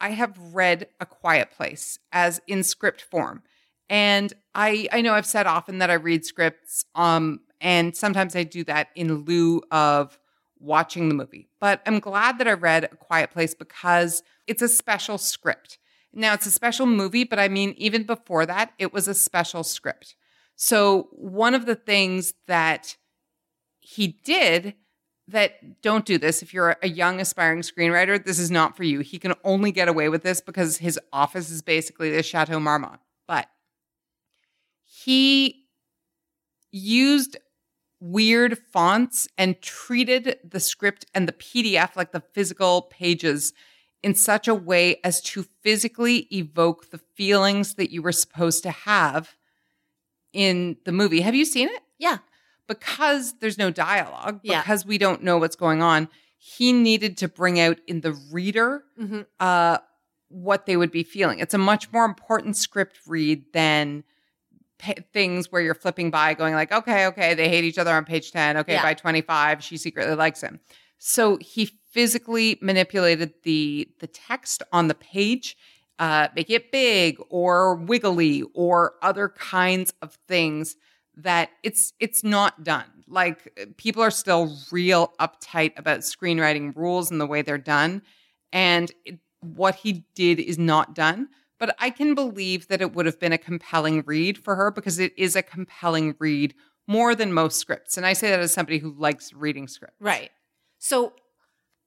I have read A Quiet Place as in script form. And I I know I've said often that I read scripts um and sometimes I do that in lieu of watching the movie. But I'm glad that I read A Quiet Place because it's a special script. Now it's a special movie, but I mean even before that, it was a special script. So one of the things that he did that don't do this if you're a young aspiring screenwriter this is not for you. He can only get away with this because his office is basically the chateau marmont. But he used weird fonts and treated the script and the pdf like the physical pages in such a way as to physically evoke the feelings that you were supposed to have in the movie have you seen it yeah because there's no dialogue, Yeah. because we don't know what's going on, he needed to bring out in the reader hmm uh, what they would be feeling. It's a much more important script read than pa- things where you're flipping by, going like, okay, okay, they hate each other on page 10. Okay, Yeah. by 25, she secretly likes him. So he physically manipulated the the text on the page, uh, make it big or wiggly or other kinds of things that it's it's not done. Like people are still real uptight about screenwriting rules and the way they're done, and it, what he did is not done. But I can believe that it would have been a compelling read for her because it is a compelling read more than most scripts. And I say that as somebody who likes reading scripts. right so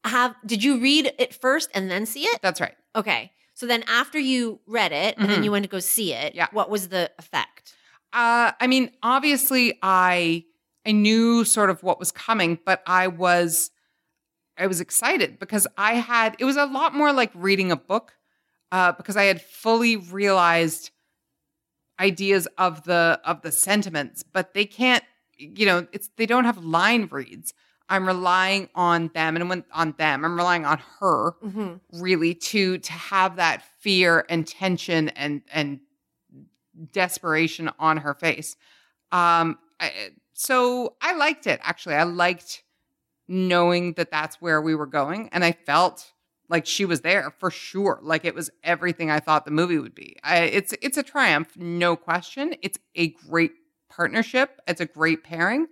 have did you read it first and then see it That's right. okay so then after you read it and then Mhm. you went to go see it Yeah. what was the effect Uh, I mean, obviously, I I knew sort of what was coming, but I was I was excited because I had it was a lot more like reading a book uh, because I had fully realized ideas of the of the sentiments, but they can't. You know, it's they don't have line reads. I'm relying on them, and when on them, I'm relying on her mm-hmm. really to to have that fear and tension and and desperation on her face. Um, I, so I liked it actually. I liked knowing that that's where we were going, and I felt like she was there for sure. Like it was everything I thought the movie would be. I, it's it's a triumph, no question. It's a great partnership. It's a great pairing.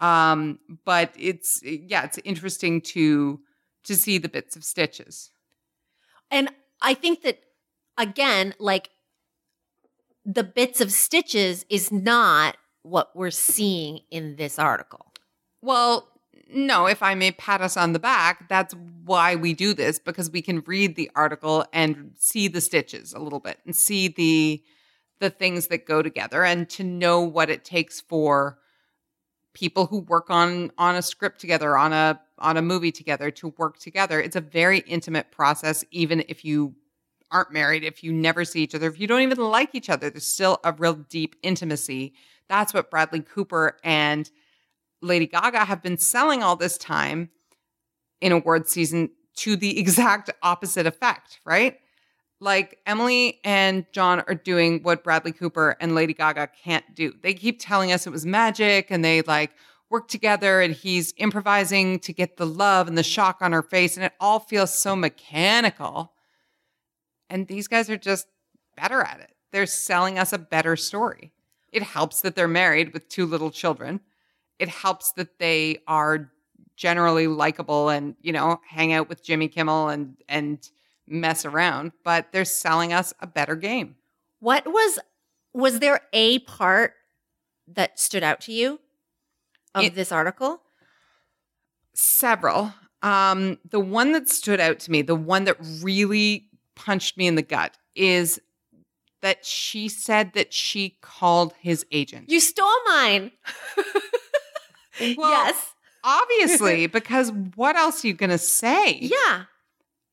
Um, but it's yeah, it's interesting to to see the bits of stitches. And I think that again, like the bits of stitches is not what we're seeing in this article. Well, no, if I may pat us on the back, that's why we do this because we can read the article and see the stitches a little bit and see the the things that go together and to know what it takes for people who work on on a script together on a on a movie together to work together. It's a very intimate process even if you aren't married, if you never see each other, if you don't even like each other, there's still a real deep intimacy. That's what Bradley Cooper and Lady Gaga have been selling all this time in award season to the exact opposite effect, right? Like Emily and John are doing what Bradley Cooper and Lady Gaga can't do. They keep telling us it was magic and they like work together and he's improvising to get the love and the shock on her face and it all feels so mechanical. And these guys are just better at it. They're selling us a better story. It helps that they're married with two little children. It helps that they are generally likable and, you know, hang out with Jimmy Kimmel and and mess around, but they're selling us a better game. What was was there a part that stood out to you of It- this article? Several. Um, the one that stood out to me, the one that really punched me in the gut, is that she said that she called his agent. You stole mine. Well, yes. Obviously, because what else are you going to say? Yeah.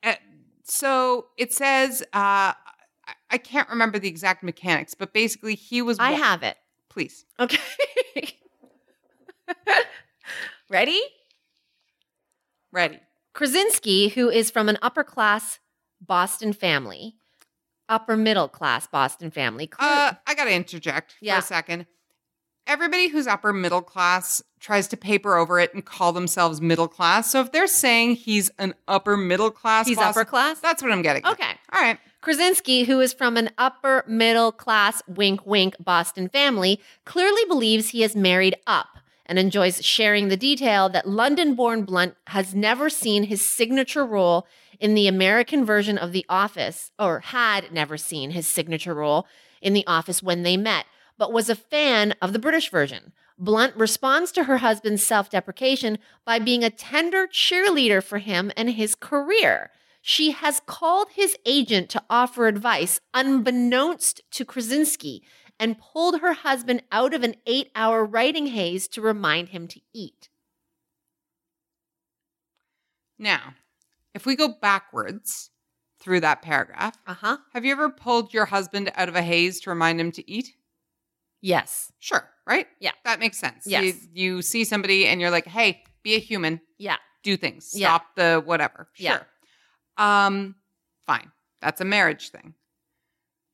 Uh, so it says, uh, I- can't remember the exact mechanics, but basically he was. I wa- have it. Please. Okay. Ready? Ready. Krasinski, who is from an upper class Boston family, upper middle class Boston family. clear- Uh, I got to interject for a second. Everybody who's upper middle class tries to paper over it and call themselves middle class. So if they're saying he's an upper middle class, He's boss- upper class? That's what I'm getting. at. Okay. All right. Krasinski, who is from an upper middle class, wink wink Boston family, clearly believes he is married up and enjoys sharing the detail that London born Blunt has never seen his signature role in the American version of The Office, or had never seen his signature role in The Office when they met, but was a fan of the British version. Blunt responds to her husband's self deprecation by being a tender cheerleader for him and his career. She has called his agent to offer advice, unbeknownst to Krasinski, and pulled her husband out of an eight hour writing haze to remind him to eat. Now, if we go backwards through that paragraph, Uh huh. have you ever pulled your husband out of a haze to remind him to eat? Yes. Sure, right? Yeah. That makes sense. Yes. You, you see somebody and you're like, hey, be a human, Yeah. do things, Yeah. stop the whatever. Sure. Yeah. Um, fine. That's a marriage thing.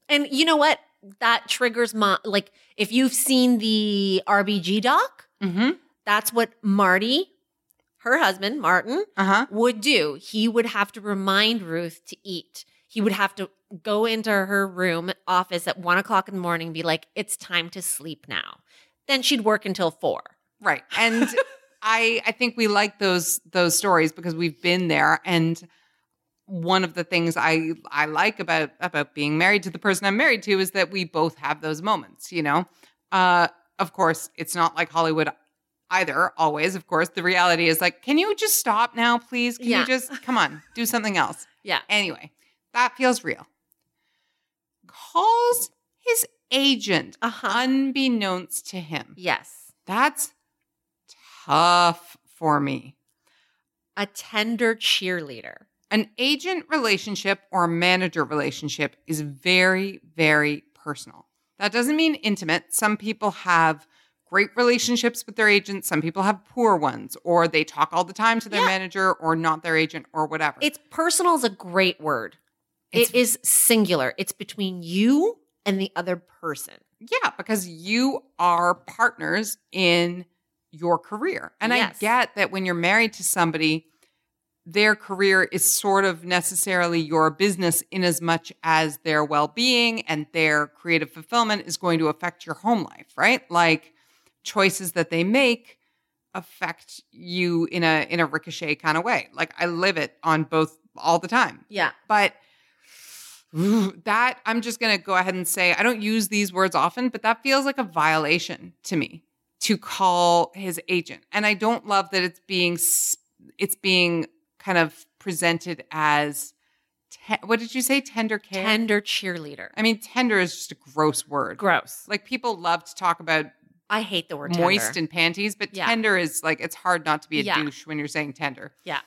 And you know what? That triggers my, like, if you've seen the RBG doc, Mm-hmm. that's what Marty, her husband, Martin, Uh-huh. would do. He would have to remind Ruth to eat. He would have to go into her room office at one o'clock in the morning and be like, it's time to sleep now. Then she'd work until four. Right. And I I think we like those those stories because we've been there and one of the things I I like about about being married to the person I'm married to is that we both have those moments, you know. Uh of course, it's not like Hollywood either always, of course. The reality is like, can you just stop now, please? Can Yeah. you just come on, do something else? Yeah. Anyway, that feels real. Calls his agent Uh-huh. unbeknownst to him. Yes. That's tough for me. A tender cheerleader. An agent relationship or a manager relationship is very, very personal. That doesn't mean intimate. Some people have great relationships with their agents, some people have poor ones, or they talk all the time to their Yeah. manager or not their agent or whatever. It's personal is a great word. It's- it is singular. It's between you and the other person. Yeah, because you are partners in your career. And Yes. I get that when you're married to somebody, their career is sort of necessarily your business in as much as their well-being and their creative fulfillment is going to affect your home life, right? Like choices that they make affect you in a in a ricochet kind of way. Like I live it on both all the time. Yeah. But that I'm just going to go ahead and say I don't use these words often, but that feels like a violation to me to call his agent. And I don't love that it's being it's being kind of presented as te- what did you say tender care? Tender cheerleader. I mean tender is just a gross word. Gross. Like people love to talk about I hate the word moist tender. and panties, but Yeah. tender is like it's hard not to be a Yeah. douche when you're saying tender. Yeah.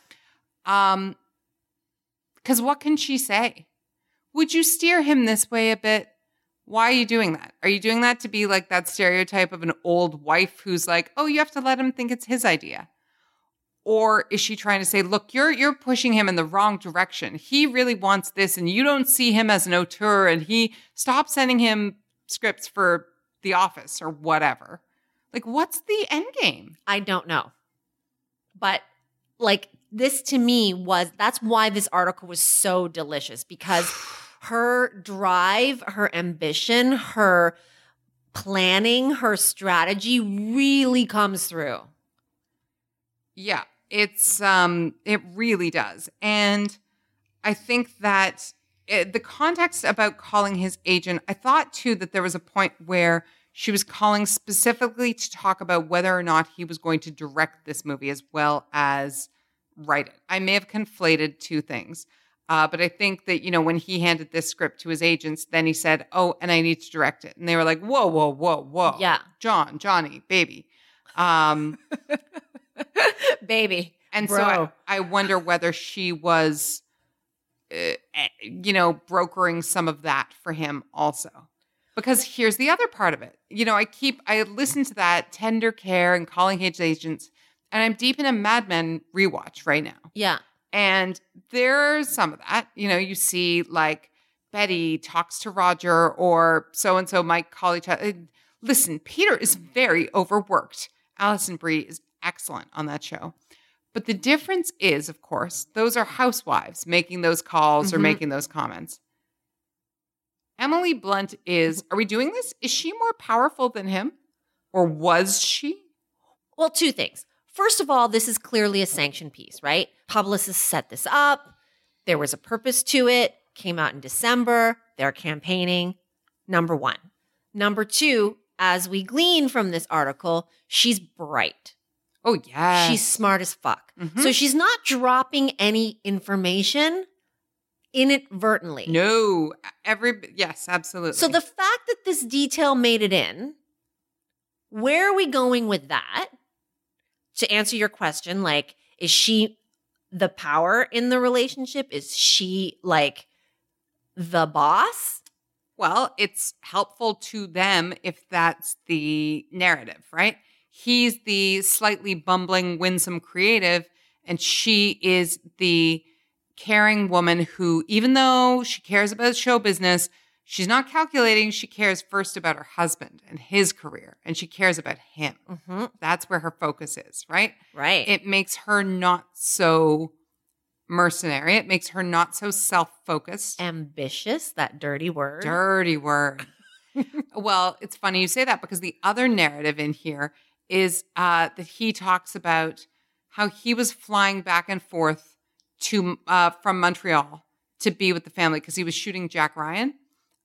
Um cuz what can she say? Would you steer him this way a bit? Why are you doing that? Are you doing that to be like that stereotype of an old wife who's like, "Oh, you have to let him think it's his idea?" Or is she trying to say, "Look, you're you're pushing him in the wrong direction. He really wants this and you don't see him as an auteur and he stop sending him scripts for the office or whatever." Like what's the end game? I don't know. But like this to me was that's why this article was so delicious because her drive, her ambition, her planning, her strategy really comes through. Yeah, it's um it really does. And I think that it, the context about calling his agent, I thought too that there was a point where she was calling specifically to talk about whether or not he was going to direct this movie as well as write it. I may have conflated two things. Uh, but I think that, you know, when he handed this script to his agents, then he said, Oh, and I need to direct it. And they were like, Whoa, whoa, whoa, whoa. Yeah. John, Johnny, baby. Um, Baby. and so I, I wonder whether she was, uh, eh, you know, brokering some of that for him also. Because here's the other part of it. You know, I keep, I listen to that tender care and calling his agents, and I'm deep in a Mad Men rewatch right now. Yeah. And there's some of that. You know, you see like Betty talks to Roger or so and so might call each other. Listen, Peter is very overworked. Alison Brie is excellent on that show. But the difference is, of course, those are housewives making those calls or Mhm. making those comments. Emily Blunt is, are we doing this? Is she more powerful than him? Or was she? Well, two things. First of all, this is clearly a sanctioned piece, right? Publicists set this up. There was a purpose to it. Came out in December. They're campaigning. Number one. Number two, as we glean from this article, she's bright. Oh, yeah. She's smart as fuck. Mhm. So she's not dropping any information inadvertently. No, every, yes, absolutely. So the fact that this detail made it in, where are we going with that? To answer your question, like, is she the power in the relationship? Is she like the boss? Well, it's helpful to them if that's the narrative, right? He's the slightly bumbling, winsome creative, and she is the caring woman who, even though she cares about show business, she's not calculating. She cares first about her husband and his career, and she cares about him. Mm-hmm. That's where her focus is, right? Right. It makes her not so mercenary. It makes her not so self focused. Ambitious, that dirty word. Dirty word. well, it's funny you say that because the other narrative in here is uh, that he talks about how he was flying back and forth to uh, from Montreal to be with the family because he was shooting Jack Ryan.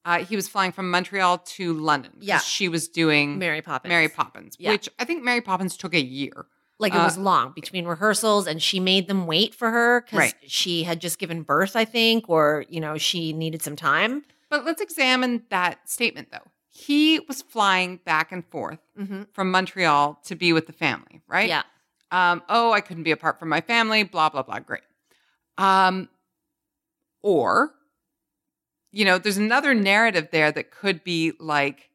Uh, he was flying from Montreal to London. Yeah. she was doing Mary Poppins. Mary Poppins, Yeah. which I think Mary Poppins took a year. Like it Uh, was long between rehearsals, and she made them wait for her because Right. she had just given birth, I think, or you know she needed some time. But let's examine that statement though. He was flying back and forth Mm-hmm. from Montreal to be with the family, right? Yeah. Um, oh, I couldn't be apart from my family, blah, blah, blah. Great. Um, or, you know, there's another narrative there that could be like,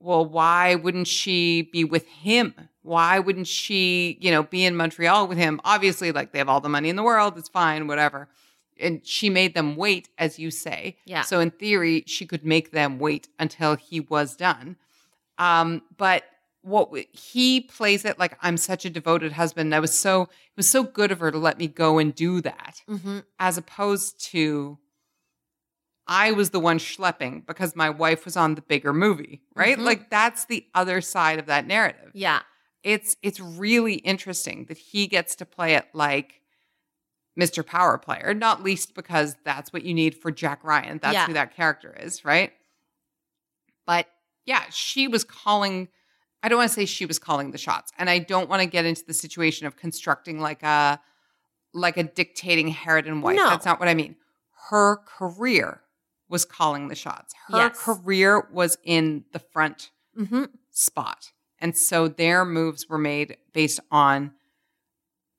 well, why wouldn't she be with him? Why wouldn't she, you know, be in Montreal with him? Obviously, like they have all the money in the world, it's fine, whatever. And she made them wait, as you say. Yeah. So in theory, she could make them wait until he was done. Um, but what w- he plays it like I'm such a devoted husband. I was so it was so good of her to let me go and do that, Mm-hmm. as opposed to I was the one schlepping because my wife was on the bigger movie, right? Mhm. Like that's the other side of that narrative. Yeah. it's it's really interesting that he gets to play it like Mr. Power Player, not least because that's what you need for Jack Ryan. That's Yeah. who that character is, right? But yeah, she was calling I don't want to say she was calling the shots. And I don't want to get into the situation of constructing like a like a dictating Harridan wife. No. That's not what I mean. Her career was calling the shots. Her Yes. career was in the front hmm spot. And so their moves were made based on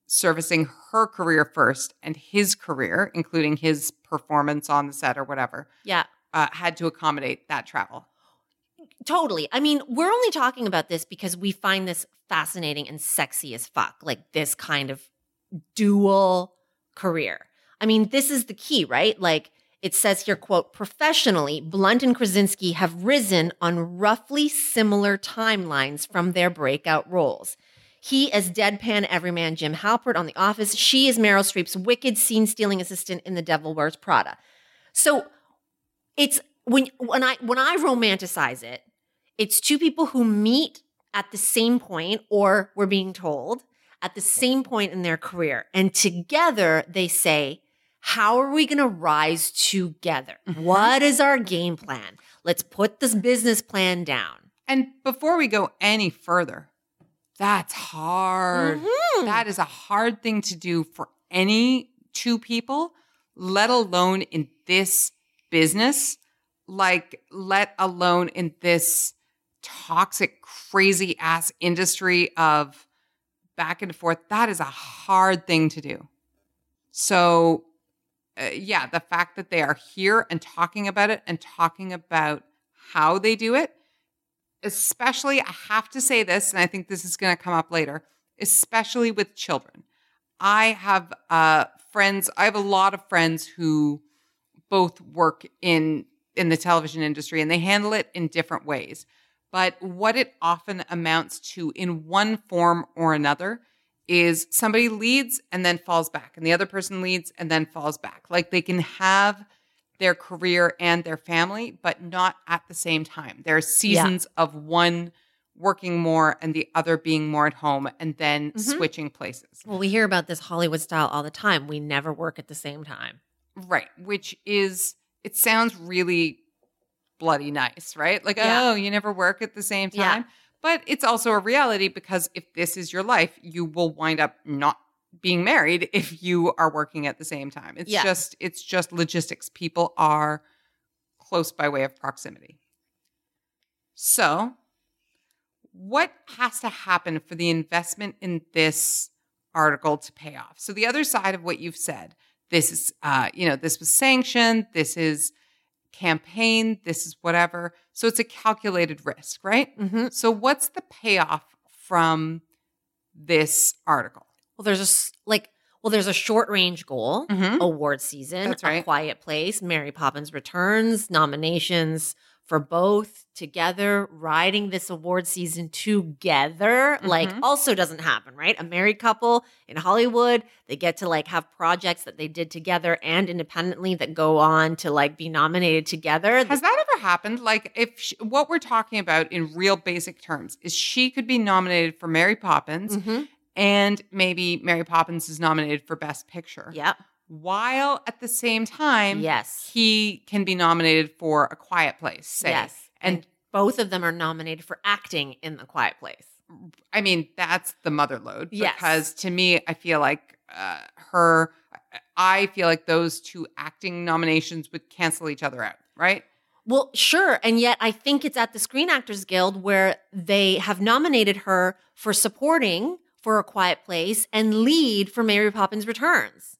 servicing her career first and his career, including his performance on the set or whatever, Yeah. uh, had to accommodate that travel. Totally. I mean, we're only talking about this because we find this fascinating and sexy as fuck, like this kind of dual career. I mean, this is the key, right? Like it says here, quote, professionally, Blunt and Krasinski have risen on roughly similar timelines from their breakout roles. He as deadpan everyman Jim Halpert on The Office. She is Meryl Streep's wicked scene stealing assistant in The Devil Wears Prada. So it's when when I when I romanticize it, it's two people who meet at the same point, or we're being told at the same point in their career, and together they say, "How are we going to rise together? What is our game plan? Let's put this business plan down." And before we go any further, that's hard. Mhm. That is a hard thing to do for any two people, let alone in this business, like, let alone in this toxic, crazy ass industry of back and forth. That is a hard thing to do. So, uh, yeah, the fact that they are here and talking about it and talking about how they do it, especially, I have to say this, and I think this is going to come up later, especially with children. I have uh, friends, I have a lot of friends who both work in in the television industry and they handle it in different ways. But what it often amounts to in one form or another is somebody leads and then falls back, and the other person leads and then falls back. Like they can have their career and their family, but not at the same time. There are seasons of one working more and the other being more at home and then Mhm. switching places. Well, we hear about this Hollywood style all the time. We never work at the same time. Right. Which is, it sounds really bloody nice, right? Like, Yeah. oh, you never work at the same Yeah. But it's also a reality because if this is your life, you will wind up not being married if you are working at the same time. It's Yeah. just, it's just logistics. People are close by way of proximity. So, what has to happen for the investment in this article to pay off? So, the other side of what you've said, this is, uh, you know, this was sanctioned, this is campaign, this is whatever. So, it's a calculated risk, right? Mm-hmm. So, what's the payoff from this article? Well, there's a like, well, there's a short range goal. Mm-hmm. award season. That's A right. Quiet Place, Mary Poppins Returns, nominations for both together, riding this award season together. Like, Mhm. also doesn't happen, right? A married couple in Hollywood, they get to like have projects that they did together and independently that go on to like be nominated together. Has that ever happened? Like, if sh what we're talking about in real basic terms is she could be nominated for Mary Poppins, Mhm. and maybe Mary Poppins is nominated for Best Picture. Yep. While at the same time, Yes. he can be nominated for A Quiet Place. Say. Yes. And both of them are nominated for acting in The Quiet Place. I mean, that's the mother load. Yes. Because to me, I feel like uh, her, I feel like those two acting nominations would cancel each other out, right? Well, sure. And yet I think it's at the Screen Actors Guild where they have nominated her for supporting for A Quiet Place and lead for Mary Poppins Returns.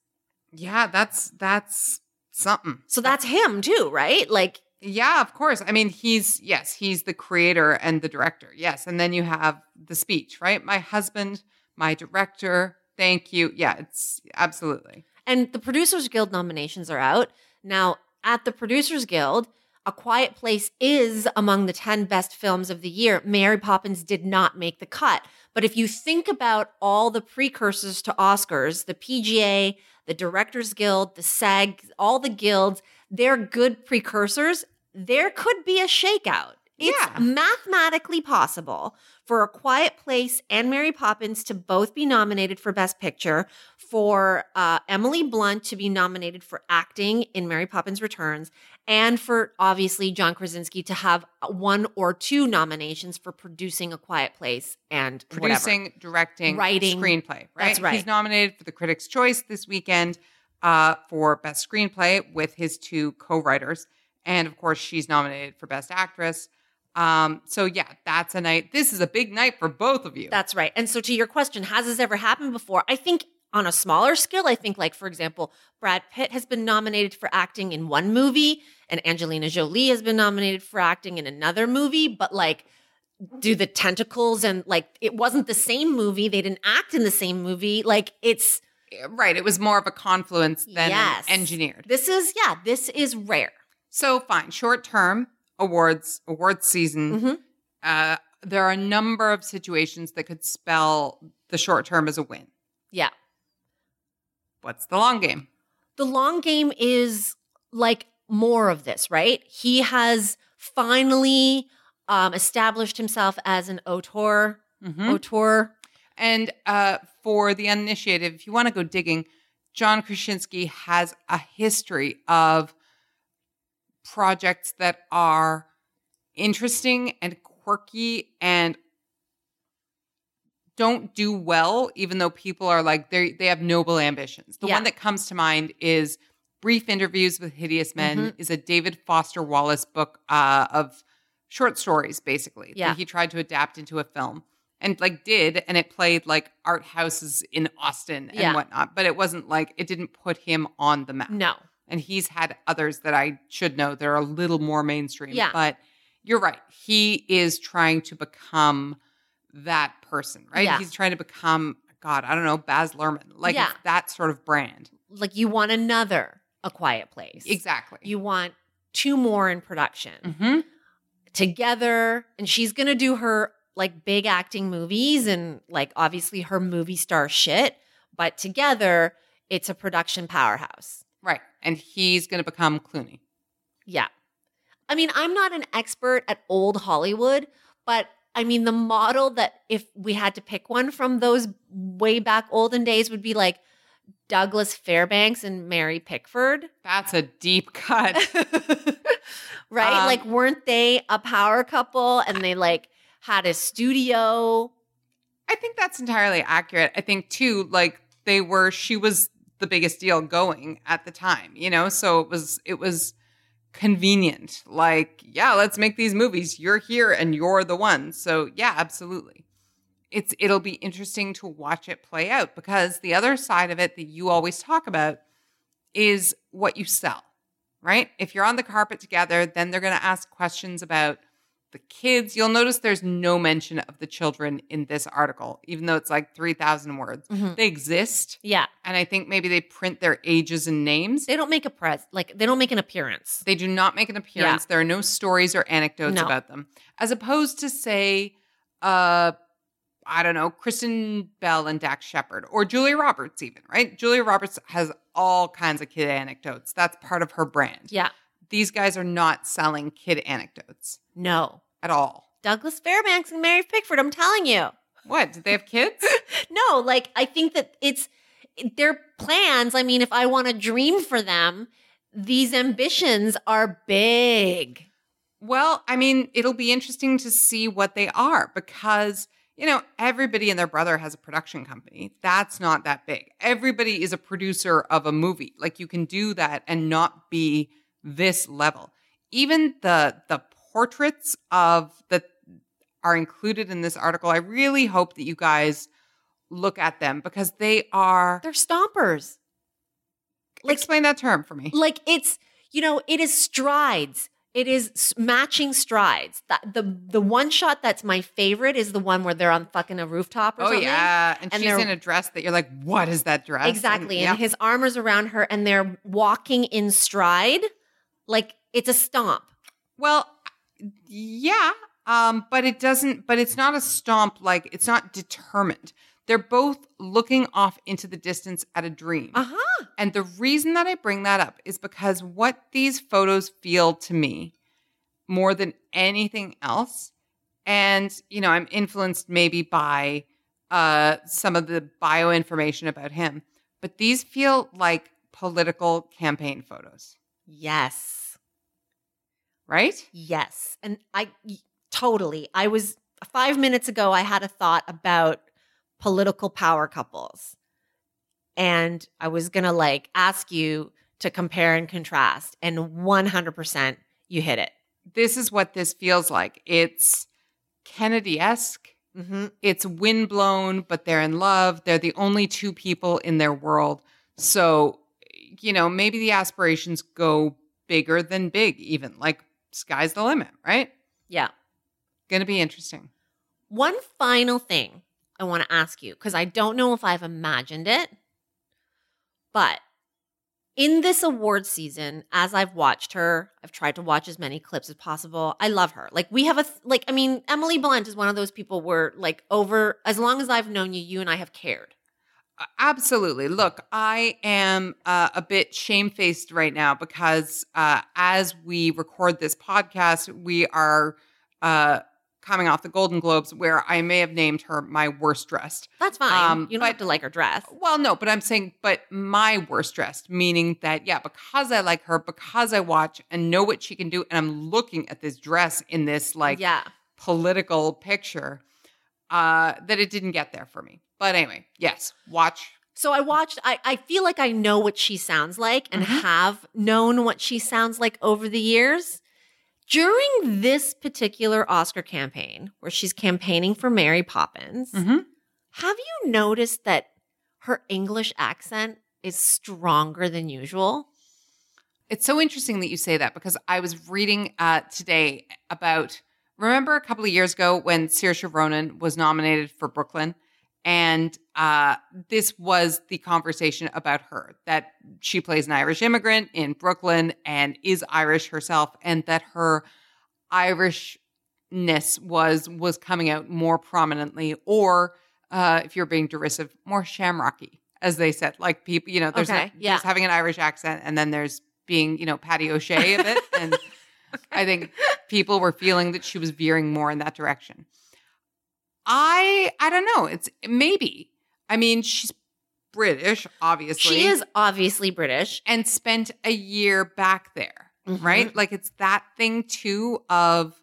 Yeah, that's that's something. So that's him too, right? Like, Yeah, of course. I mean, he's yes, he's the creator and the director. Yes, and then you have the speech, right? My husband, my director. Thank you. Yeah, it's absolutely. and the Producers Guild nominations are out. Now, at the Producers Guild, A Quiet Place is among the 10 best films of the year. Mary Poppins did not make the cut. But if you think about all the precursors to Oscars, the PGA, the Directors Guild, the SAG, all the guilds, they're good precursors. There could be a shakeout It's Yeah. mathematically possible for A Quiet Place and Mary Poppins to both be nominated for Best Picture, for uh, Emily Blunt to be nominated for acting in Mary Poppins Returns, and for obviously John Krasinski to have one or two nominations for producing A Quiet Place and whatever. producing, directing, Writing. screenplay. Right. That's right. He's nominated for the Critics' Choice this weekend uh, for Best Screenplay with his two co-writers, and of course, she's nominated for Best Actress. Um, so yeah, that's a night. This is a big night for both of you. That's right. And so to your question, has this ever happened before? I think on a smaller scale, I think like for example, Brad Pitt has been nominated for acting in one movie and Angelina Jolie has been nominated for acting in another movie, but like do the tentacles and like it wasn't the same movie, they didn't act in the same movie. Like it's right. It was more of a confluence than Yes. engineered. this is yeah, this is rare. So fine, short term awards, awards season. Mhm. Uh, there are a number of situations that could spell the short term as a win. Yeah. What's the long game? the long game is like more of this, right? He has finally um, established himself as an auteur. Mhm. Auteur. And uh, for the uninitiated, if you want to go digging, John Krasinski has a history of projects that are interesting and quirky and don't do well, even though people are like they they have noble ambitions. The Yeah. one that comes to mind is Brief Interviews with Hideous Men Mhm. is a David Foster Wallace book uh, of short stories, basically. Yeah. That he tried to adapt into a film and like did, and it played like art houses in Austin and Yeah. whatnot. But it wasn't like it didn't put him on the map. No. And he's had others that I should know that are a little more mainstream. Yeah. But you're right. He is trying to become that person, right? Yeah. He's trying to become, God, I don't know, Baz Luhrmann. Like Yeah. that sort of brand. Like you want another A Quiet Place. Exactly. You want two more in production hmm together. And she's going to do her like big acting movies and like obviously her movie star shit. But together, it's a production powerhouse. Right. And he's going to become Clooney. Yeah. I mean, I'm not an expert at old Hollywood, but I mean, the model that if we had to pick one from those way back olden days would be like Douglas Fairbanks and Mary Pickford, That's a deep cut. right? Um, like, weren't they a power couple and they like had a studio? I think that's entirely accurate. I think too, like they were, she was the biggest deal going at the time, you know? So it was, it was convenient. Like, yeah, let's make these movies. You're here and you're the one. So yeah, absolutely. It's, it'll be interesting to watch it play out because the other side of it that you always talk about is what you sell, right? If you're on the carpet together, then they're going to ask questions about the kids. You'll notice there's no mention of the children in this article, even though it's like 3,000 words. Mhm. They exist. Yeah. And I think maybe they print their ages and names. They don't make a press, like, they don't make an appearance. They do not make an appearance. There are no stories or anecdotes No. about them. As opposed to, say, uh, I don't know, Kristen Bell and Dax Shepard, or Julia Roberts, even, right? Julia Roberts has all kinds of kid anecdotes. That's part of her brand. Yeah. These guys are not selling kid anecdotes No. at all. Douglas Fairbanks and Mary Pickford, I'm telling you. What? Did they have kids? No, like I think that it's their plans. I mean, if I want to dream for them, these ambitions are big. Well, I mean, it'll be interesting to see what they are because, you know, everybody and their brother has a production company. That's not that big. Everybody is a producer of a movie. Like you can do that and not be this level. Even the the portraits of that are included in this article, I really hope that you guys look at them because they are They're stompers. like- explain that term for me. Like it's, you know, it is strides. It is matching strides. That the the one shot that's my favorite is the one where they're on fucking a rooftop or Oh something. yeah, and, And she's in a dress that you're like, what is that dress? Exactly. And, yeah. his arm is around her and they're walking in stride. Like it's a stomp. Well, yeah, um, but it doesn't. But it's not a stomp. Like it's not determined. They're both looking off into the distance at a dream. Uh-huh. And the reason that I bring that up is because what these photos feel to me more than anything else. And, you know, I'm influenced maybe by uh, some of the bio information about him, but these feel like political campaign photos, Yes. Right? Yes. And I totally, I was five minutes ago, I had a thought about political power couples. And I was going to like ask you to compare and contrast. And 100% you hit it. This is what this feels like. It's Kennedy esque. Mm-hmm. It's windblown, but they're in love. They're the only two people in their world. So, you know, maybe the aspirations go bigger than big, even like sky's the limit, right? Yeah. Gonna be interesting. One final thing I want to ask you because I don't know if I've imagined it, but in this award season, as I've watched her, I've tried to watch as many clips as possible. I love her. Like we have a th- like I mean Emily Blunt is one of those people where like over as long as I've known you, you and I have cared. Absolutely. Look, I am uh, a bit shamefaced right now because uh, as we record this podcast, we are uh, coming off the Golden Globes, where I may have named her my worst dressed. That's fine. Um, you don't but- have to like her dress. Well, no, but I'm saying, but my worst dressed, meaning that, yeah, because I like her, because I watch and know what she can do, and I'm looking at this dress in this like yeah. political picture, uh, that it didn't get there for me. But anyway, yes, watch. So I watched, I, I feel like I know what she sounds like and Mhm. have known what she sounds like over the years. During this particular Oscar campaign, where she's campaigning for Mary Poppins, Mhm. have you noticed that her English accent is stronger than usual? It's so interesting that you say that because I was reading uh, today about. Remember a couple of years ago when Saoirse Ronan was nominated for Brooklyn, and uh, this was the conversation about her that she plays an Irish immigrant in Brooklyn and is Irish herself, and that her Irishness was was coming out more prominently, or uh, if you're being derisive, more shamrocky, as they said. Like people, you know, there's, Okay, a- yeah. there's having an Irish accent, and then there's being, you know, Patty O'Shea of it. And I think people were feeling that she was veering more in that direction. I I don't know. It's maybe. I mean, she's British, obviously. She is obviously British. and spent a year back there, Mhm. right? Like it's that thing too of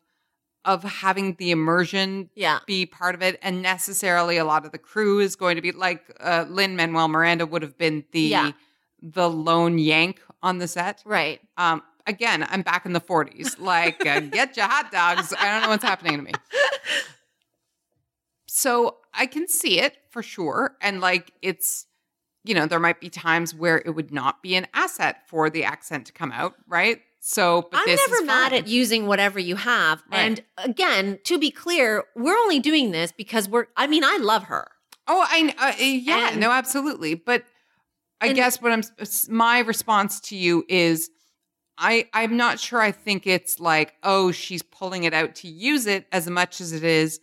of having the immersion Yeah. be part of it and necessarily a lot of the crew is going to be like uh, Lin-Manuel Miranda would have been the Yeah. the lone yank on the set. Right. Um, again, I'm back in the 40s. Like, uh, get your hot dogs. I don't know what's happening to me. So I can see it for sure. And like, it's, you know, there might be times where it would not be an asset for the accent to come out, right? So, but I'm this never is mad at using whatever you have. Right. And again, to be clear, we're only doing this because we're, I mean, I love her. Oh, I uh, yeah, And- no, absolutely. But I guess what I'm my response to you is I I'm not sure I think it's like, oh, she's pulling it out to use it as much as it is,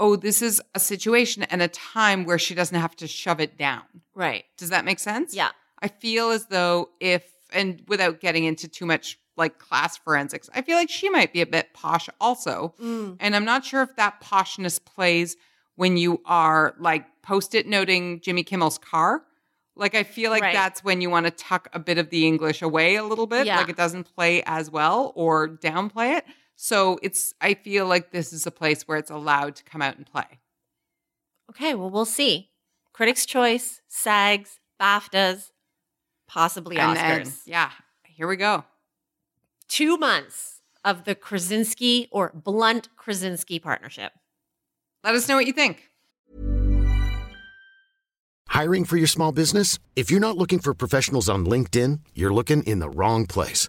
oh, this is a situation and a time where she doesn't have to shove it down. Right. Does that make sense? Yeah. I feel as though if and without getting into too much like class forensics, I feel like she might be a bit posh also. Mm. And I'm not sure if that poshness plays when you are like post it noting Jimmy Kimmel's car. Like, I feel like Right. that's when you want to tuck a bit of the English away a little bit. Yeah. Like, it doesn't play as well or downplay it. So, it's, I feel like this is a place where it's allowed to come out and play. Okay. Well, we'll see. Critics' Choice, SAGs, BAFTAs, possibly And Oscars. then, yeah, here we go. Two months of the Krasinski or Blunt Krasinski partnership. Let us know what you think. Hiring for your small business? If you're not looking for professionals on LinkedIn, you're looking in the wrong place.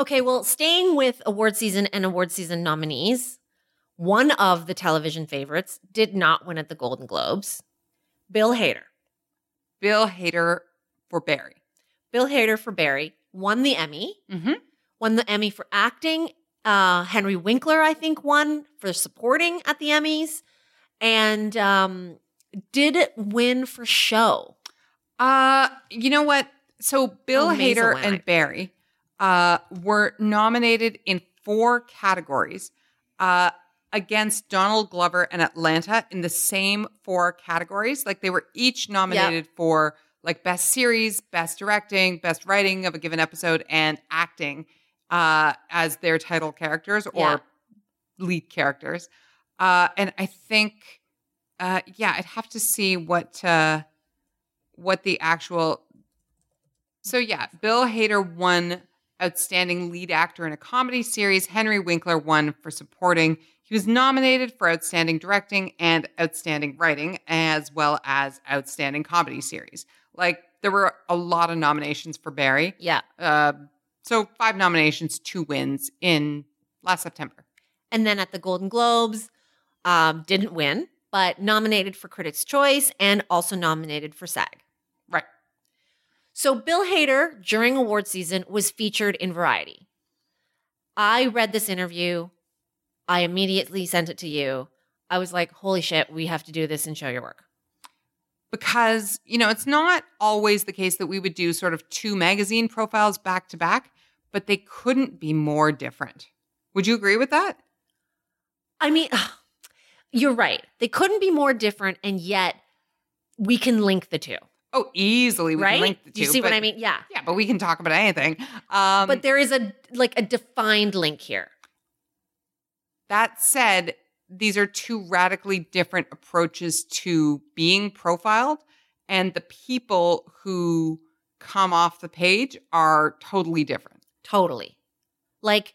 Okay, well, staying with award season and award season nominees, one of the television favorites, did not win at the Golden Globes. Bill Hader. Bill Hader for Barry. Bill Hader for Barry won the Emmy. Mm-hmm. Won the Emmy for acting. Uh, Henry Winkler, I think, won for supporting at the Emmys, and um, did it win for show. Uh, you know what? So Bill Hader and. Barry uh, were nominated in four categories uh, against Donald Glover and Atlanta in the same four categories. Like they were each nominated for like best series, best directing, best writing of a given episode, and acting uh, as their title characters or Yeah. lead characters. Uh, and I think, uh, yeah, I'd have to see what uh, what the actual. So yeah, Bill Hader won Outstanding Lead Actor in a Comedy Series. Henry Winkler won for supporting. He was nominated for Outstanding Directing and Outstanding Writing, as well as Outstanding Comedy Series. Like there were a lot of nominations for Barry. Yeah. Uh, so five nominations, two wins in last September. And then at the Golden Globes, um, didn't win, but nominated for Critics' Choice and also nominated for SAG. So Bill Hader during award season was featured in Variety. I read this interview. I immediately sent it to you. I was like, holy shit, we have to do this and show your work. because you know it's not always the case that we would do sort of two magazine profiles back to back but they couldn't be more different would you agree with that I mean, you're right. They couldn't be more different, and yet we can link the two, oh easily we right? can link the two Do you see what I mean? Yeah. yeah but we can talk about anything um but there is a like a defined link here. that said these are two radically different approaches to being profiled and the people who come off the page are totally different Totally. Like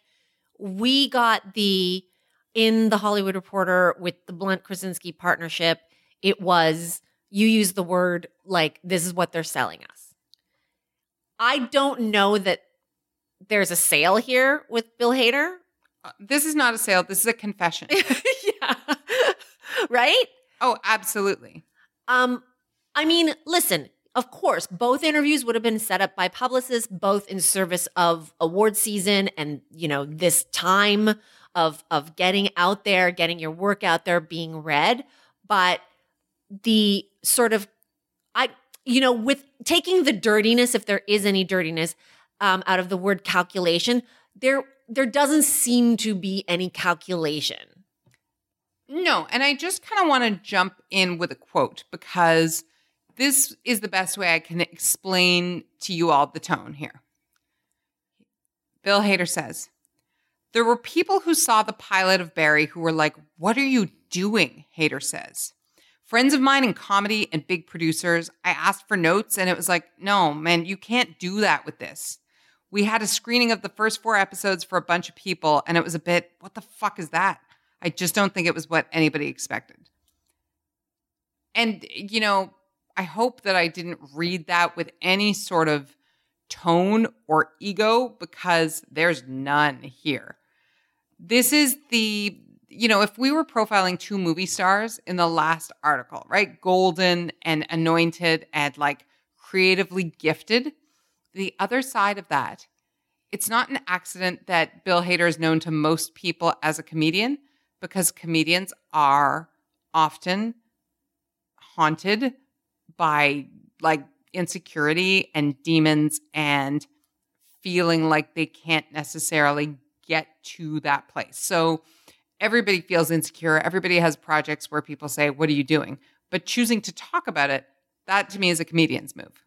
we got the in the Hollywood Reporter with the Blunt Krasinski partnership, it was you use the word like this is what they're selling us. I don't know that there's a sale here with Bill Hader. Uh, this is not a sale this is a confession yeah. right? oh absolutely Um, I mean, listen, of course, both interviews would have been set up by publicists, both in service of award season and, you know, this time of of getting out there, getting your work out there, being read. But the sort of I you know, with taking the dirtiness, if there is any dirtiness, um, out of the word calculation, there there doesn't seem to be any calculation. No, and I just kind of want to jump in with a quote because this is the best way I can explain to you all the tone here. Bill Hader says, There were people who saw the pilot of Barry who were like, What are you doing? Hader says. Friends of mine in comedy and big producers, I asked for notes and it was like, No, man, you can't do that with this. We had a screening of the first four episodes for a bunch of people and it was a bit, What the fuck is that? I just don't think it was what anybody expected. And, you know, I hope that I didn't read that with any sort of tone or ego because there's none here. This is the, you know, if we were profiling two movie stars in the last article, right? Golden and anointed and like creatively gifted. The other side of that, it's not an accident that Bill Hader is known to most people as a comedian because comedians are often haunted by like insecurity and demons and feeling like they can't necessarily get to that place. So everybody feels insecure. Everybody has projects where people say, What are you doing? But choosing to talk about it, that to me is a comedian's move.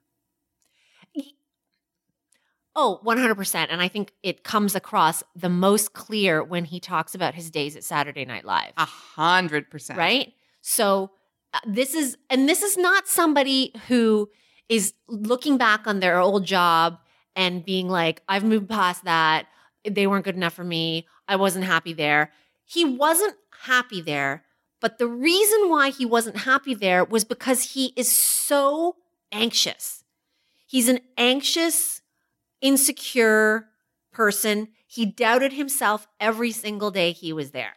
Oh, 100%. And I think it comes across the most clear when he talks about his days at Saturday Night Live. A hundred percent. right? So uh, this is, and this is not somebody who is looking back on their old job and being like, I've moved past that. They weren't good enough for me. I wasn't happy there. He wasn't happy there. But the reason why he wasn't happy there was because he is so anxious. He's an anxious, insecure person. He doubted himself every single day he was there.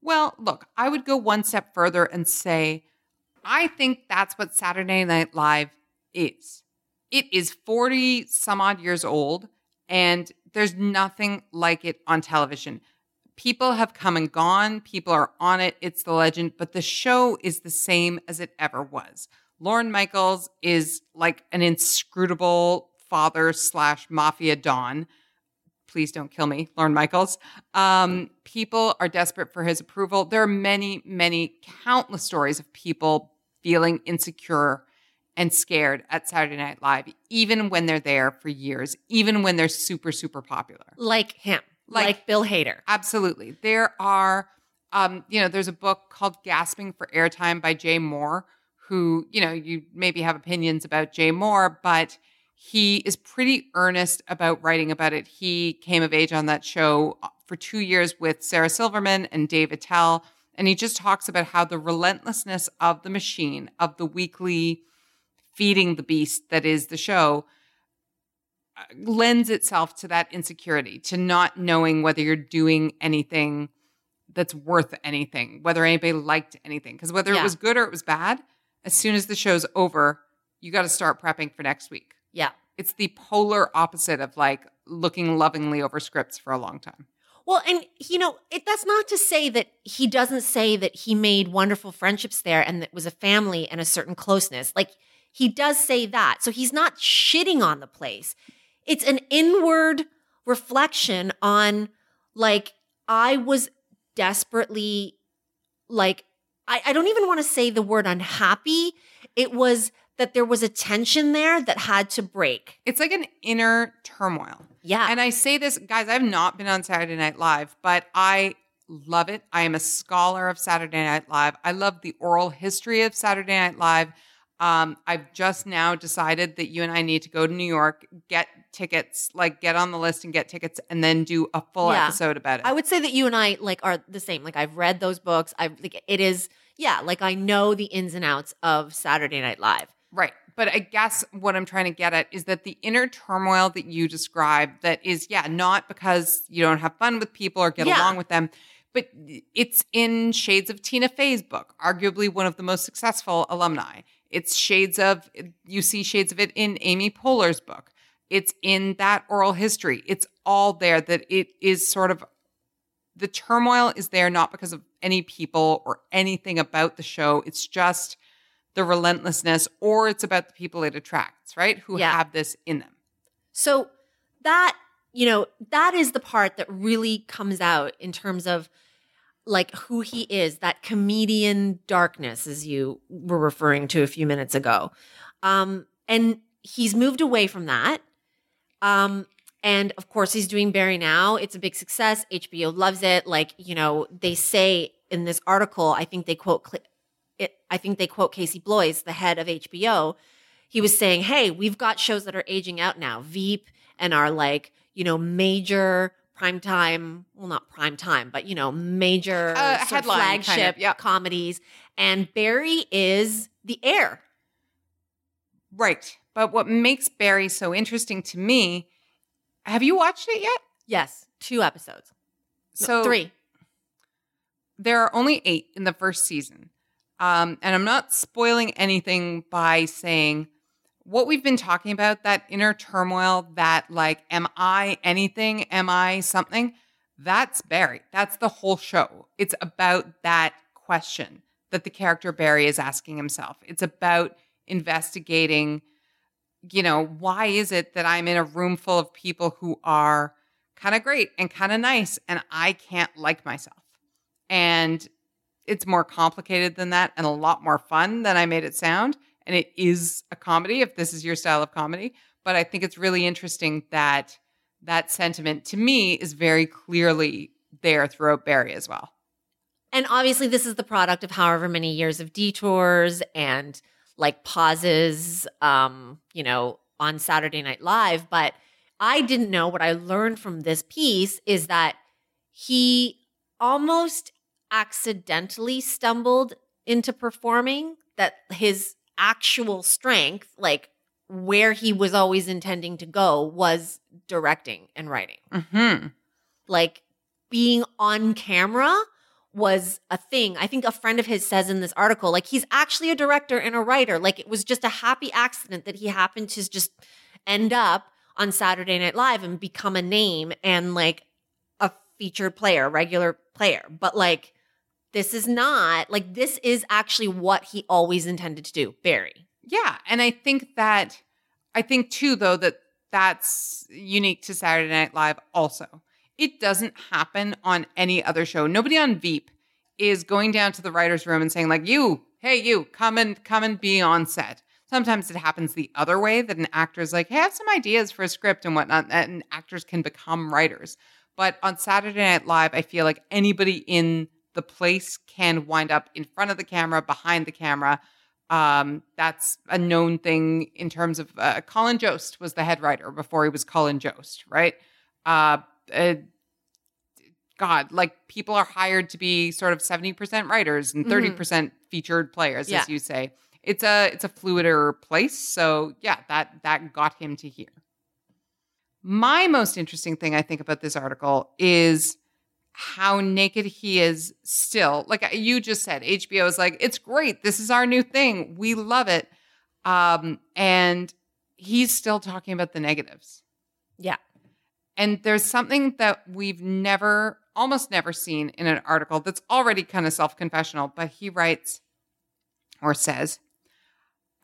Well, look, I would go one step further and say, I think that's what Saturday Night Live is. It is 40 some odd years old, and there's nothing like it on television. People have come and gone, people are on it, it's the legend, but the show is the same as it ever was. Lorne Michaels is like an inscrutable father slash mafia don please don't kill me, Lorne Michaels. Um, people are desperate for his approval. There are many, many, countless stories of people feeling insecure and scared at Saturday Night Live, even when they're there for years, even when they're super, super popular. Like him, like, like Bill Hader. Absolutely. There are, um, you know, there's a book called Gasping for Airtime by Jay Mohr, who, you know, you maybe have opinions about Jay Mohr, but he is pretty earnest about writing about it. He came of age on that show uh, for two years with Sarah Silverman and Dave Attell. And he just talks about how the relentlessness of the machine, of the weekly feeding the beast that is the show, Uh, lends itself to that insecurity, to not knowing whether you're doing anything that's worth anything, whether anybody liked anything. Because whether yeah. it was good or it was bad, as soon as the show's over, you got to start prepping for next week. Yeah. It's the polar opposite of like looking lovingly over scripts for a long time. Well, and you know, it, that's not to say that he doesn't say that he made wonderful friendships there and that was a family and a certain closeness. Like he does say that. So he's not shitting on the place. It's an inward reflection on like I was desperately like I, I don't even want to say the word unhappy. It was that there was a tension there that had to break. It's like an inner turmoil. Yeah. And I say this, guys, I've not been on Saturday Night Live, but I love it. I am a scholar of Saturday Night Live. I love the oral history of Saturday Night Live. Um, I've just now decided that you and I need to go to New York, get tickets, like get on the list and get tickets, and then do a full yeah. episode about it. I would say that you and I like are the same. Like I've read those books. I've like it is yeah. Like I know the ins and outs of Saturday Night Live. Right. But I guess what I'm trying to get at is that the inner turmoil that you describe that is, yeah, not because you don't have fun with people or get yeah. along with them, but it's in shades of Tina Fey's book, arguably one of the most successful alumni. It's shades of, you see shades of it in Amy Poehler's book. It's in that oral history. It's all there that it is sort of, the turmoil is there not because of any people or anything about the show. It's just, the relentlessness or it's about the people it attracts, right? Who yeah. have this in them. So that, you know, that is the part that really comes out in terms of like who he is, that comedian darkness, as you were referring to a few minutes ago. Um, and he's moved away from that. Um, and of course, he's doing Barry now. It's a big success. HBO loves it. Like, you know, they say in this article, I think they quote I think they quote Casey Bloys, the head of HBO. He was saying, "Hey, we've got shows that are aging out now, Veep, and are like you know major prime time, well not prime time, but you know major uh, sort of flagship kind of, yeah. comedies, and Barry is the heir." Right, but what makes Barry so interesting to me? Have you watched it yet? Yes, two episodes. So no, three. There are only eight in the first season. Um, and I'm not spoiling anything by saying what we've been talking about that inner turmoil, that like, am I anything? Am I something? That's Barry. That's the whole show. It's about that question that the character Barry is asking himself. It's about investigating, you know, why is it that I'm in a room full of people who are kind of great and kind of nice and I can't like myself? And it's more complicated than that and a lot more fun than I made it sound. And it is a comedy if this is your style of comedy. But I think it's really interesting that that sentiment to me is very clearly there throughout Barry as well. And obviously, this is the product of however many years of detours and like pauses, um, you know, on Saturday Night Live. But I didn't know what I learned from this piece is that he almost accidentally stumbled into performing, that his actual strength, like where he was always intending to go, was directing and writing. Mm-hmm. Like being on camera was a thing. I think a friend of his says in this article, like he's actually a director and a writer. Like it was just a happy accident that he happened to just end up on Saturday Night Live and become a name and like a featured player, regular player. But like, this is not like this is actually what he always intended to do, Barry. Yeah. And I think that, I think too, though, that that's unique to Saturday Night Live also. It doesn't happen on any other show. Nobody on Veep is going down to the writer's room and saying, like, you, hey, you, come and come and be on set. Sometimes it happens the other way that an actor is like, hey, I have some ideas for a script and whatnot, and actors can become writers. But on Saturday Night Live, I feel like anybody in the place can wind up in front of the camera, behind the camera. Um, that's a known thing in terms of uh, Colin Jost was the head writer before he was Colin Jost, right? Uh, uh, God, like people are hired to be sort of 70% writers and 30% featured players, Yeah. as you say. It's a it's a fluider place. So yeah, that that got him to here. My most interesting thing I think about this article is how naked he is still. Like you just said, HBO is like, it's great. This is our new thing. We love it. Um, and he's still talking about the negatives. Yeah. And there's something that we've never, almost never seen in an article that's already kind of self confessional, but he writes or says,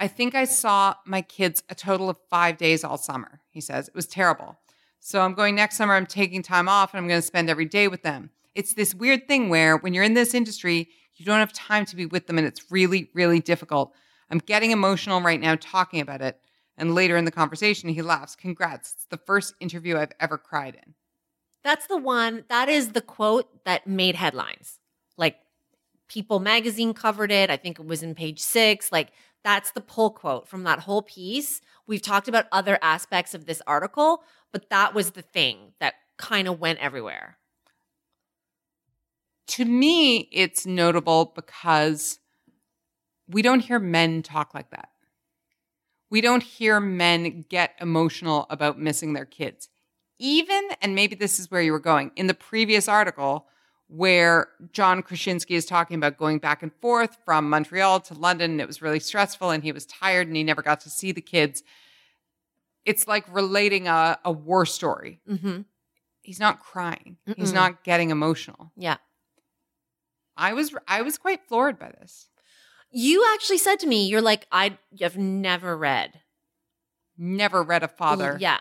I think I saw my kids a total of five days all summer. He says, it was terrible. So I'm going next summer, I'm taking time off and I'm going to spend every day with them. It's this weird thing where when you're in this industry, you don't have time to be with them and it's really, really difficult. I'm getting emotional right now talking about it. And later in the conversation, he laughs. Congrats. It's the first interview I've ever cried in. That's the one, that is the quote that made headlines. Like People magazine covered it. I think it was in page six. Like that's the pull quote from that whole piece. We've talked about other aspects of this article, but that was the thing that kind of went everywhere. To me, it's notable because we don't hear men talk like that. We don't hear men get emotional about missing their kids. Even, and maybe this is where you were going, in the previous article where John Krasinski is talking about going back and forth from Montreal to London, and it was really stressful and he was tired and he never got to see the kids. It's like relating a, a war story. Mm-hmm. He's not crying. He's Mm-mm. not getting emotional. Yeah. I was I was quite floored by this. You actually said to me, you're like, I have never read. Never read a father. Yeah.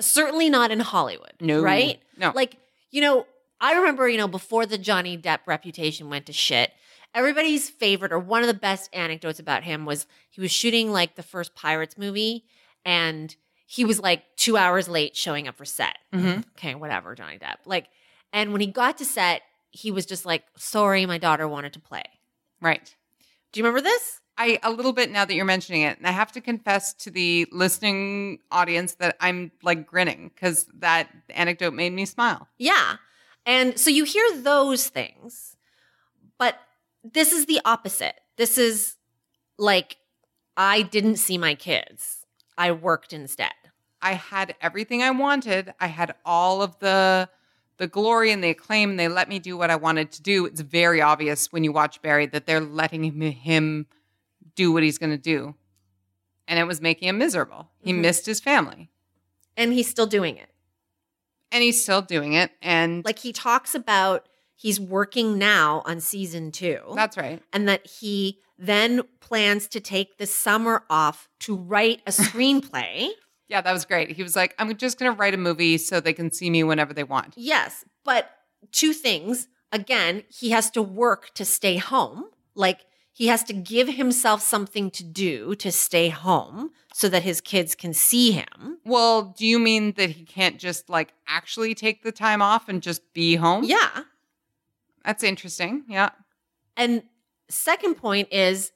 Certainly not in Hollywood. No. Right? No. Like, you know, I remember, you know, before the Johnny Depp reputation went to shit, everybody's favorite or one of the best anecdotes about him was he was shooting like the first Pirates movie and he was like two hours late showing up for set. Mhm. Okay, whatever, Johnny Depp. Like, and when he got to set, he was just like, sorry, my daughter wanted to play. Right. Do you remember this? I a little bit now that you're mentioning it, and I have to confess to the listening audience that I'm like grinning because that anecdote made me smile. Yeah. And so you hear those things, but this is the opposite. This is like, I didn't see my kids. I worked instead. I had everything I wanted. I had all of the the glory and the acclaim, and they let me do what I wanted to do. It's very obvious when you watch Barry that they're letting him, him do what he's going to do, and it was making him miserable. He Mhm. missed his family, And he's still doing it. and he's still doing it. And Like he talks about he's working now on season two. that's right. and that he then plans to take the summer off to write a screenplay. Yeah, that was great. He was like, I'm just going to write a movie so they can see me whenever they want. yes, but two things. Again, he has to work to stay home. Like he has to give himself something to do to stay home so that his kids can see him. Well, do you mean that he can't just like actually take the time off and just be home? Yeah. That's interesting. Yeah. And second point is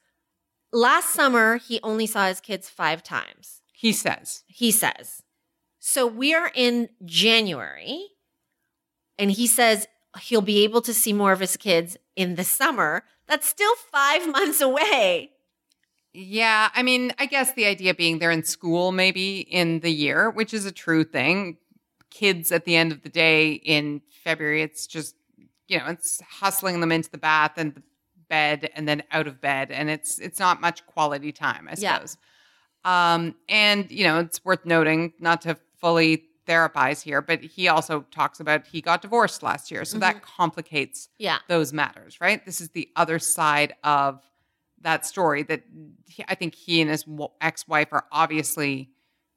last summer he only saw his kids 5 times. He says. he says. So we are in January, and he says he'll be able to see more of his kids in the summer. That's still five months away. Yeah. I mean, I guess the idea being they're in school maybe in the year, which is a true thing. Kids at the end of the day in February, it's just you know, it's hustling them into the bath and the bed and then out of bed. And it's it's not much quality time, I Yeah. suppose. Um, and you know, it's worth noting, not to fully therapize here, but he also talks about he got divorced last year. So that complicates Yeah. those matters, right? This is the other side of that story that he, I think he and his ex-wife are obviously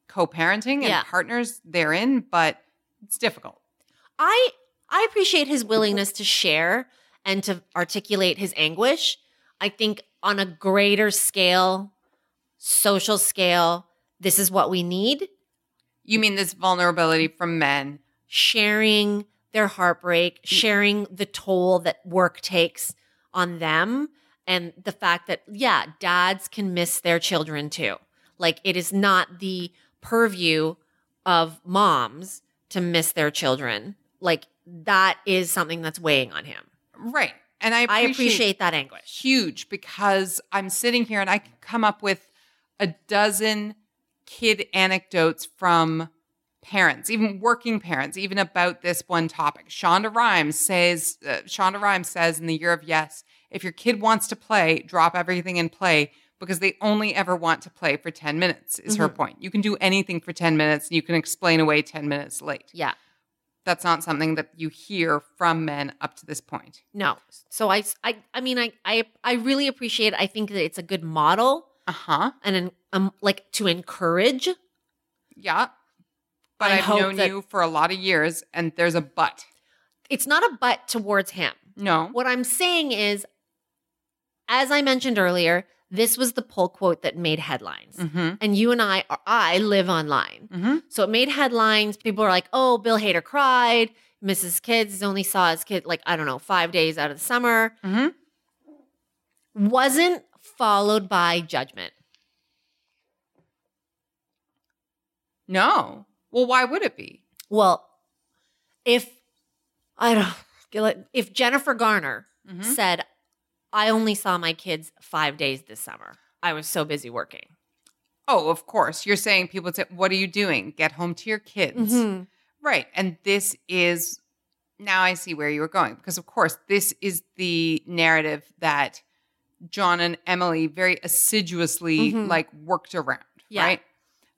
co-parenting and Yeah. partners therein, but it's difficult. I I appreciate his willingness to share and to articulate his anguish. I think on a greater scale, social scale, this is what we need. You mean this vulnerability from men? Sharing their heartbreak, mm. sharing the toll that work takes on them, and the fact that, yeah, dads can miss their children too. Like it is not the purview of moms to miss their children. Like that is something that's weighing on him. Right. And I I appreciate, appreciate that anguish. huge because I'm sitting here and I can come up with a dozen kid anecdotes from parents, even working parents, even about this one topic. Shonda Rhimes says, uh, Shonda Rhimes says in the year of yes, if your kid wants to play, drop everything and play because they only ever want to play for 10 minutes, is her point. You can do anything for 10 minutes and you can explain away 10 minutes late. Yeah. That's not something that you hear from men up to this point. No. So I, I, I mean, I, I, I really appreciate. It. I think that it's a good model Uh huh. and an, um, like to encourage. Yeah. But I I've known that- you for a lot of years, and there's a but. It's not a but towards him. No. What I'm saying is, as I mentioned earlier, this was the pull quote that made headlines. Mm-hmm. And you and I, are, i live online. Mm-hmm. So it made headlines. People were like, oh, Bill Hader cried. Mrs. Kids only saw his kid, like, I don't know, five days out of the summer. Mhm. Wasn't followed by judgment. No. Well, why would it be? Well, if I don't, if Jennifer Garner Mhm. said, I only saw my kids five days this summer, I was so busy working. Oh, of course. You're saying people say, What are you doing? Get home to your kids. Mhm. Right. And this is now I see where you were going because, of course, this is the narrative that John and Emily very assiduously Mhm. like worked around. Yeah. Right.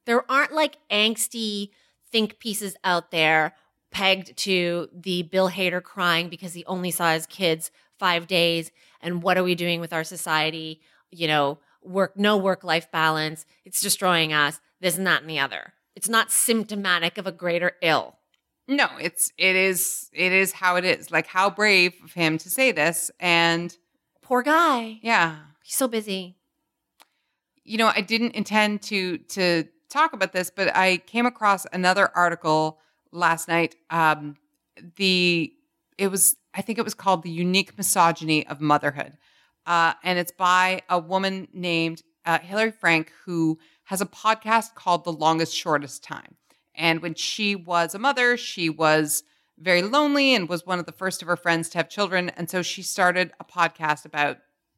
There aren't like angsty think pieces out there pegged to the Bill Hader crying because he only saw his kids five days. And what are we doing with our society? You know, work, no work life balance. It's destroying us. This and that and the other. It's not symptomatic of a greater ill. No, it's it is it is how it is. Like how brave of him to say this. And Poor guy. yeah. He's so busy. you know, I didn't intend to to talk about this, but I came across another article last night. Um, the it was I think it was called "The Unique Misogyny of Motherhood," uh, and it's by a woman named uh, Hillary Frank who has a podcast called "The Longest Shortest Time." And when she was a mother, she was very lonely and was one of the first of her friends to have children, and so she started a podcast about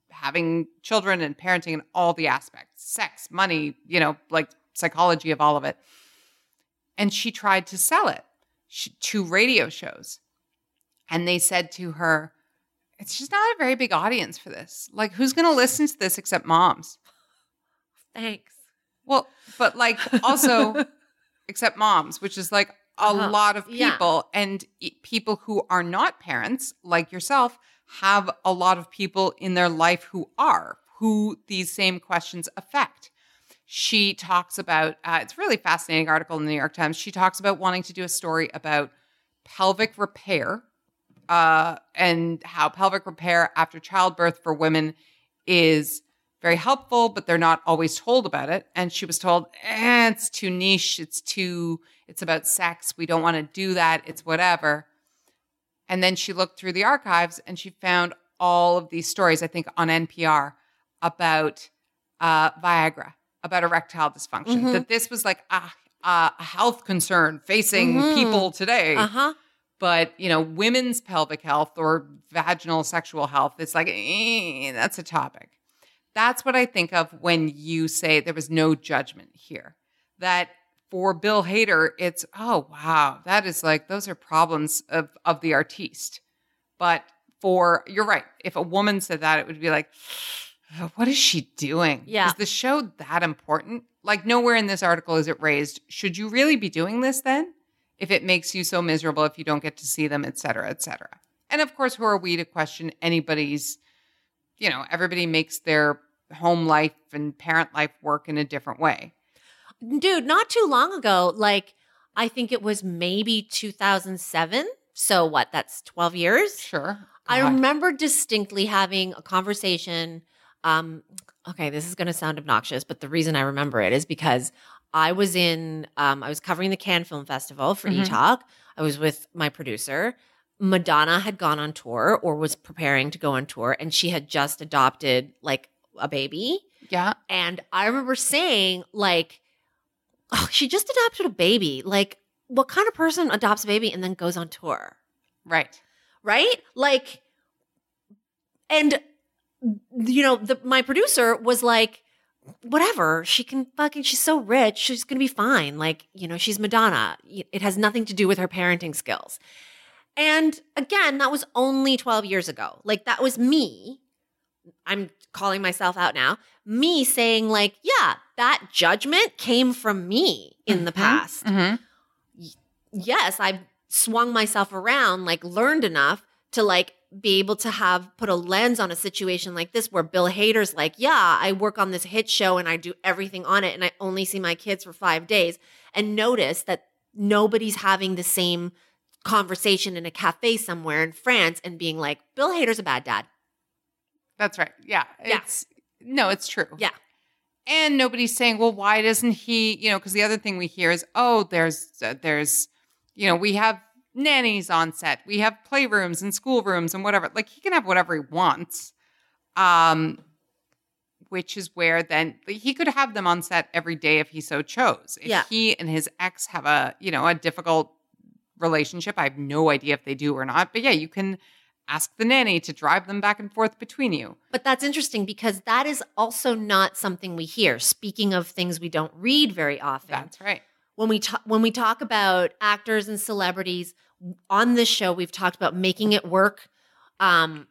having children and parenting and all the aspects sex money you know like psychology of all of it. And she tried to sell it to radio shows. And they said to her it's just not a very big audience for this. Like who's going to listen to this except moms? Thanks. well but like also except moms which is like a Uh-huh. lot of Yeah. people and e- people who are not parents like yourself have a lot of people in their life who are who these same questions affect she talks about uh, it's a really fascinating article in the new york times she talks about wanting to do a story about pelvic repair uh, and how pelvic repair after childbirth for women is very helpful, but they're not always told about it. And she was told, eh, it's too niche. It's too, it's about sex. We don't want to do that. It's whatever. And then she looked through the archives and she found all of these stories, I think on NPR, about uh, Viagra, about erectile dysfunction, Mhm. that this was like a, a health concern facing Mhm. people today Uh huh. but you know women's pelvic health or vaginal sexual health it's like eh, that's a topic that's what i think of when you say there was no judgment here that for bill hader it's oh wow that is like those are problems of of the artiste But for you're right. If a woman said that, it would be like, what is she doing? Yeah. Is the show that important? Like nowhere in this article is it raised. Should you really be doing this then? If it makes you so miserable if you don't get to see them, et cetera, et cetera. And of course, who are we to question anybody's, you know, everybody makes their home life and parent life work in a different way. Dude, not too long ago, like I think it was maybe 2007. So what? That's 12 years. Sure. I remember distinctly having a conversation. Um, okay, this is going to sound obnoxious, but the reason I remember it is because I was in, um, I was covering the Cannes Film Festival for Mhm. eTalk. I was with my producer. Madonna had gone on tour or was preparing to go on tour, and she had just adopted like a baby. Yeah. And I remember saying, like, oh, she just adopted a baby. Like, what kind of person adopts a baby and then goes on tour? Right. right? Like, and you know, the my producer was like, whatever, she can fucking, she's so rich, she's gonna be fine. Like, you know, she's Madonna. It has nothing to do with her parenting skills. And again, that was only 12 years ago. Like, that was me. I'm calling myself out now. Me saying, like, yeah, that judgment came from me in the Mhm. past Mhm. yes, I've swung myself around, like learned enough to like be able to have put a lens on a situation like this where Bill Hader's like, yeah, I work on this hit show and I do everything on it and I only see my kids for five days and notice that nobody's having the same conversation in a cafe somewhere in France and being like, Bill Hader's a bad dad. That's right. Yeah. Yeah. It's no, it's true. Yeah. And nobody's saying, well, why doesn't he? You know, because the other thing we hear is, oh, there's, uh, there's, you know, we have nannies on set, we have playrooms and schoolrooms and whatever. Like he can have whatever he wants. Um, which is where then he could have them on set every day if he so chose. If Yeah. he and his ex have a, you know, a difficult relationship, I have no idea if they do or not. But yeah, you can ask the nanny to drive them back and forth between you. But that's interesting because that is also not something we hear. Speaking of things we don't read very often. That's right. when we talk when we talk about actors and celebrities on this show we've talked about making it work um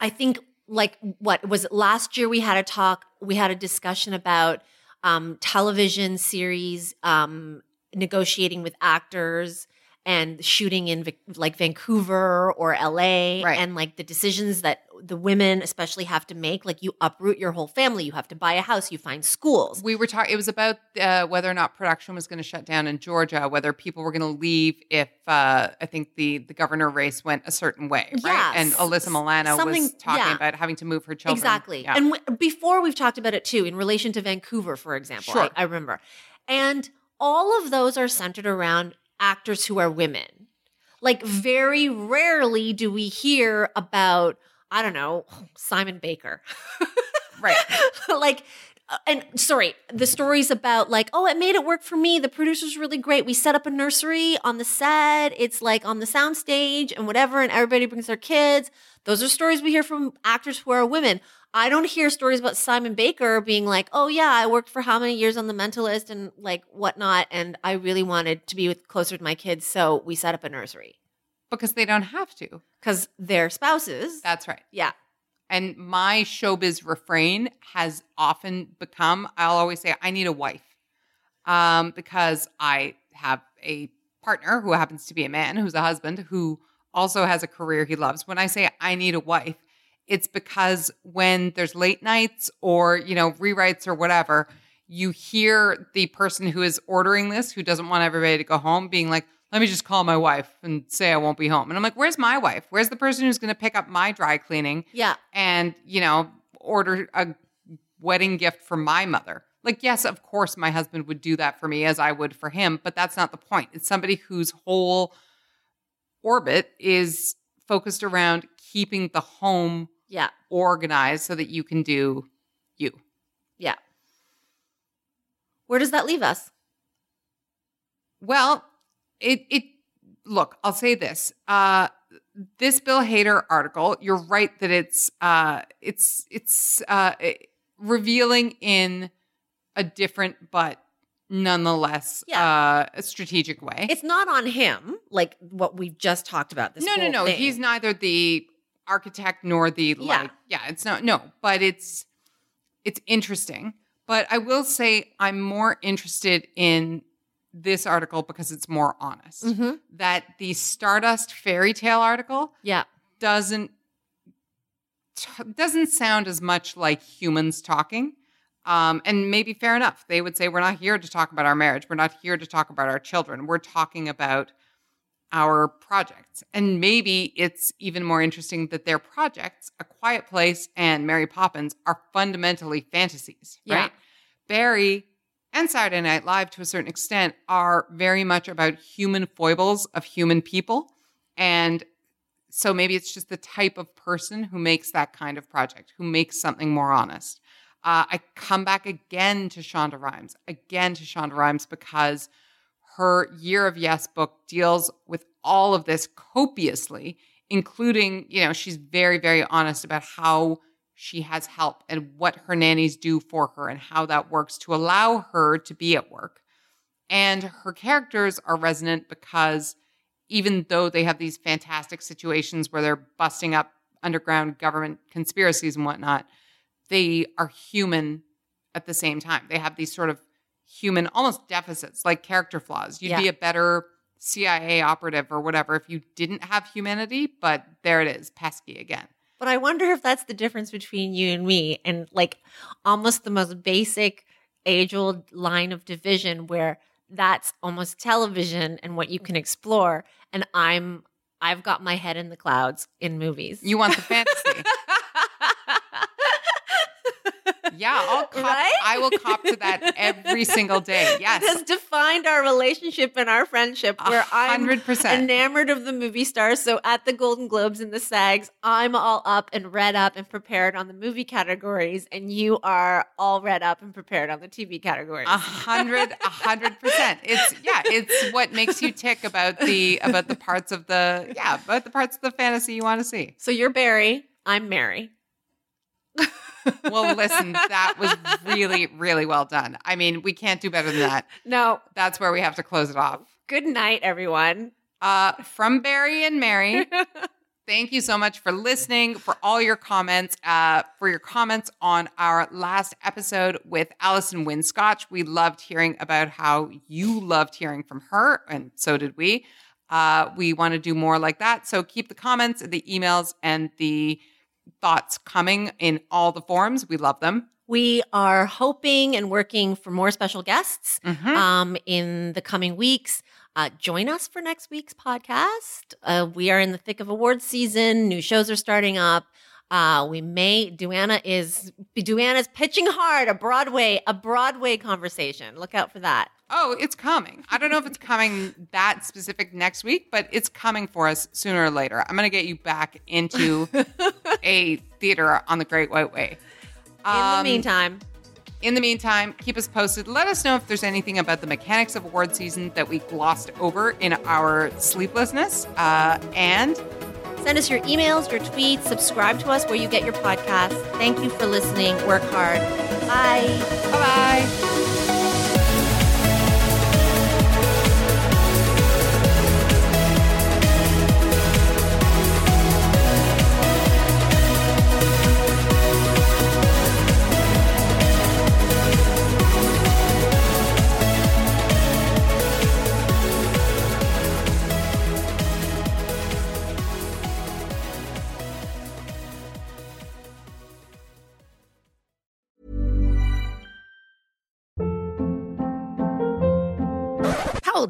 i think like what was it last year we had a talk we had a discussion about um television series um negotiating with actors and shooting in like Vancouver or LA Right. and like the decisions that the women especially have to make like you uproot your whole family you have to buy a house you find schools We were talking. It was about uh, whether or not production was going to shut down in Georgia, whether people were going to leave if uh, I think the the governor race went a certain way, right? Yes. And Alyssa Milano Something- was talking yeah. about having to move her children. Exactly. Yeah. And w- before we've talked about it too, in relation to Vancouver, for example, Sure. I, I remember. And all of those are centered around actors who are women. Like, very rarely do we hear about, I don't know, Simon Baker. right. like, uh, and sorry, the stories about like, oh, it made it work for me. The producer's really great. We set up a nursery on the set. It's like on the soundstage and whatever, and everybody brings their kids. Those are stories we hear from actors who are women. I don't hear stories about Simon Baker being like, oh yeah, I worked for how many years on The Mentalist and like whatnot, and I really wanted to be with closer to my kids, so we set up a nursery Because they don't have to. because they're spouses. That's right. yeah, And my showbiz refrain has often become I'll always say, I need a wife. Um, because I have a partner who happens to be a man who's a husband who also has a career he loves. When I say I need a wife, it's because when there's late nights or, you know, rewrites or whatever, you hear the person who is ordering this, who doesn't want everybody to go home, being like, let me just call my wife and say I won't be home. And I'm like, where's my wife? Where's the person who's going to pick up my dry cleaning? yeah, and you know order a wedding gift for my mother like yes of course my husband would do that for me as i would for him but that's not the point it's somebody whose whole orbit is focused around keeping the home yeah, organized so that you can do you yeah. Where does that leave us? Well, it it look, I'll say this. Uh this Bill Hader article, you're right that it's uh it's it's uh revealing in a different but nonetheless Yeah. uh, a strategic way. It's not on him, like what we've just talked about. This no, no, no. thing. He's neither the architect nor the Yeah. like. Yeah, it's not. No, but it's it's interesting. But I will say I'm more interested in this article because it's more honest. Mhm. That the Stardust fairy tale article Yeah. doesn't t- doesn't sound as much like humans talking. Um, and maybe fair enough. They would say we're not here to talk about our marriage. We're not here to talk about our children. We're talking about our projects. And maybe it's even more interesting that their projects, A Quiet Place and Mary Poppins, are fundamentally fantasies, Yeah. right? Barry and Saturday Night Live, to a certain extent, are very much about human foibles of human people. And so maybe it's just the type of person who makes that kind of project, who makes something more honest. Uh, I come back again to Shonda Rhimes, again to Shonda Rhimes, because her Year of Yes book deals with all of this copiously, including, you know, she's very, very honest about how she has help and what her nannies do for her and how that works to allow her to be at work. And her characters are resonant because even though they have these fantastic situations where they're busting up underground government conspiracies and whatnot, they are human at the same time. They have these sort of human, almost deficits, like character flaws. You'd be a better CIA operative or whatever if you didn't have humanity, but there it is, pesky again. But I wonder if that's the difference between you and me and like almost the most basic age old line of division where that's almost television and what you can explore. And I'm, I've got my head in the clouds in movies. You want the fantasy. Yeah, I'll cop, Right? I will cop to that every single day. Yes. It has defined our relationship and our friendship where I'm hundred percent. enamored of the movie stars. So at the Golden Globes and the SAGs, I'm all up and read up and prepared on the movie categories, and you are all read up and prepared on the TV categories. A hundred, a hundred percent. It's yeah, it's what makes you tick about the about the parts of the yeah, about the parts of the fantasy you want to see. so you're Barry, I'm Mary. Well, listen, that was really, really well done. I mean, we can't do better than that. No, That's where we have to close it off. good night, everyone. Uh, from Barry and Mary, thank you so much for listening, for all your comments, uh, for your comments on our last episode with Allison Winn Scotch. We loved hearing about how you loved hearing from her, and so did we. Uh, we want to do more like that. So keep the comments, the emails, and the thoughts coming in all the forms. We love them. We are hoping and working for more special guests Mhm. um, in the coming weeks. Uh, join us for next week's podcast. Uh, we are in the thick of awards season. New shows are starting up. Uh, we may Duana is Duana's pitching hard a Broadway a Broadway conversation. Look out for that. Oh, it's coming. I don't know if it's coming that specific next week, but it's coming for us sooner or later. I'm going to get you back into a theater on the Great White Way. In the Um, meantime, In the meantime, keep us posted. Let us know if there's anything about the mechanics of award season that we glossed over in our sleeplessness. Uh, and send us your emails, your tweets, subscribe to us where you get your podcasts. Thank you for listening. Work hard. Bye. bye bye.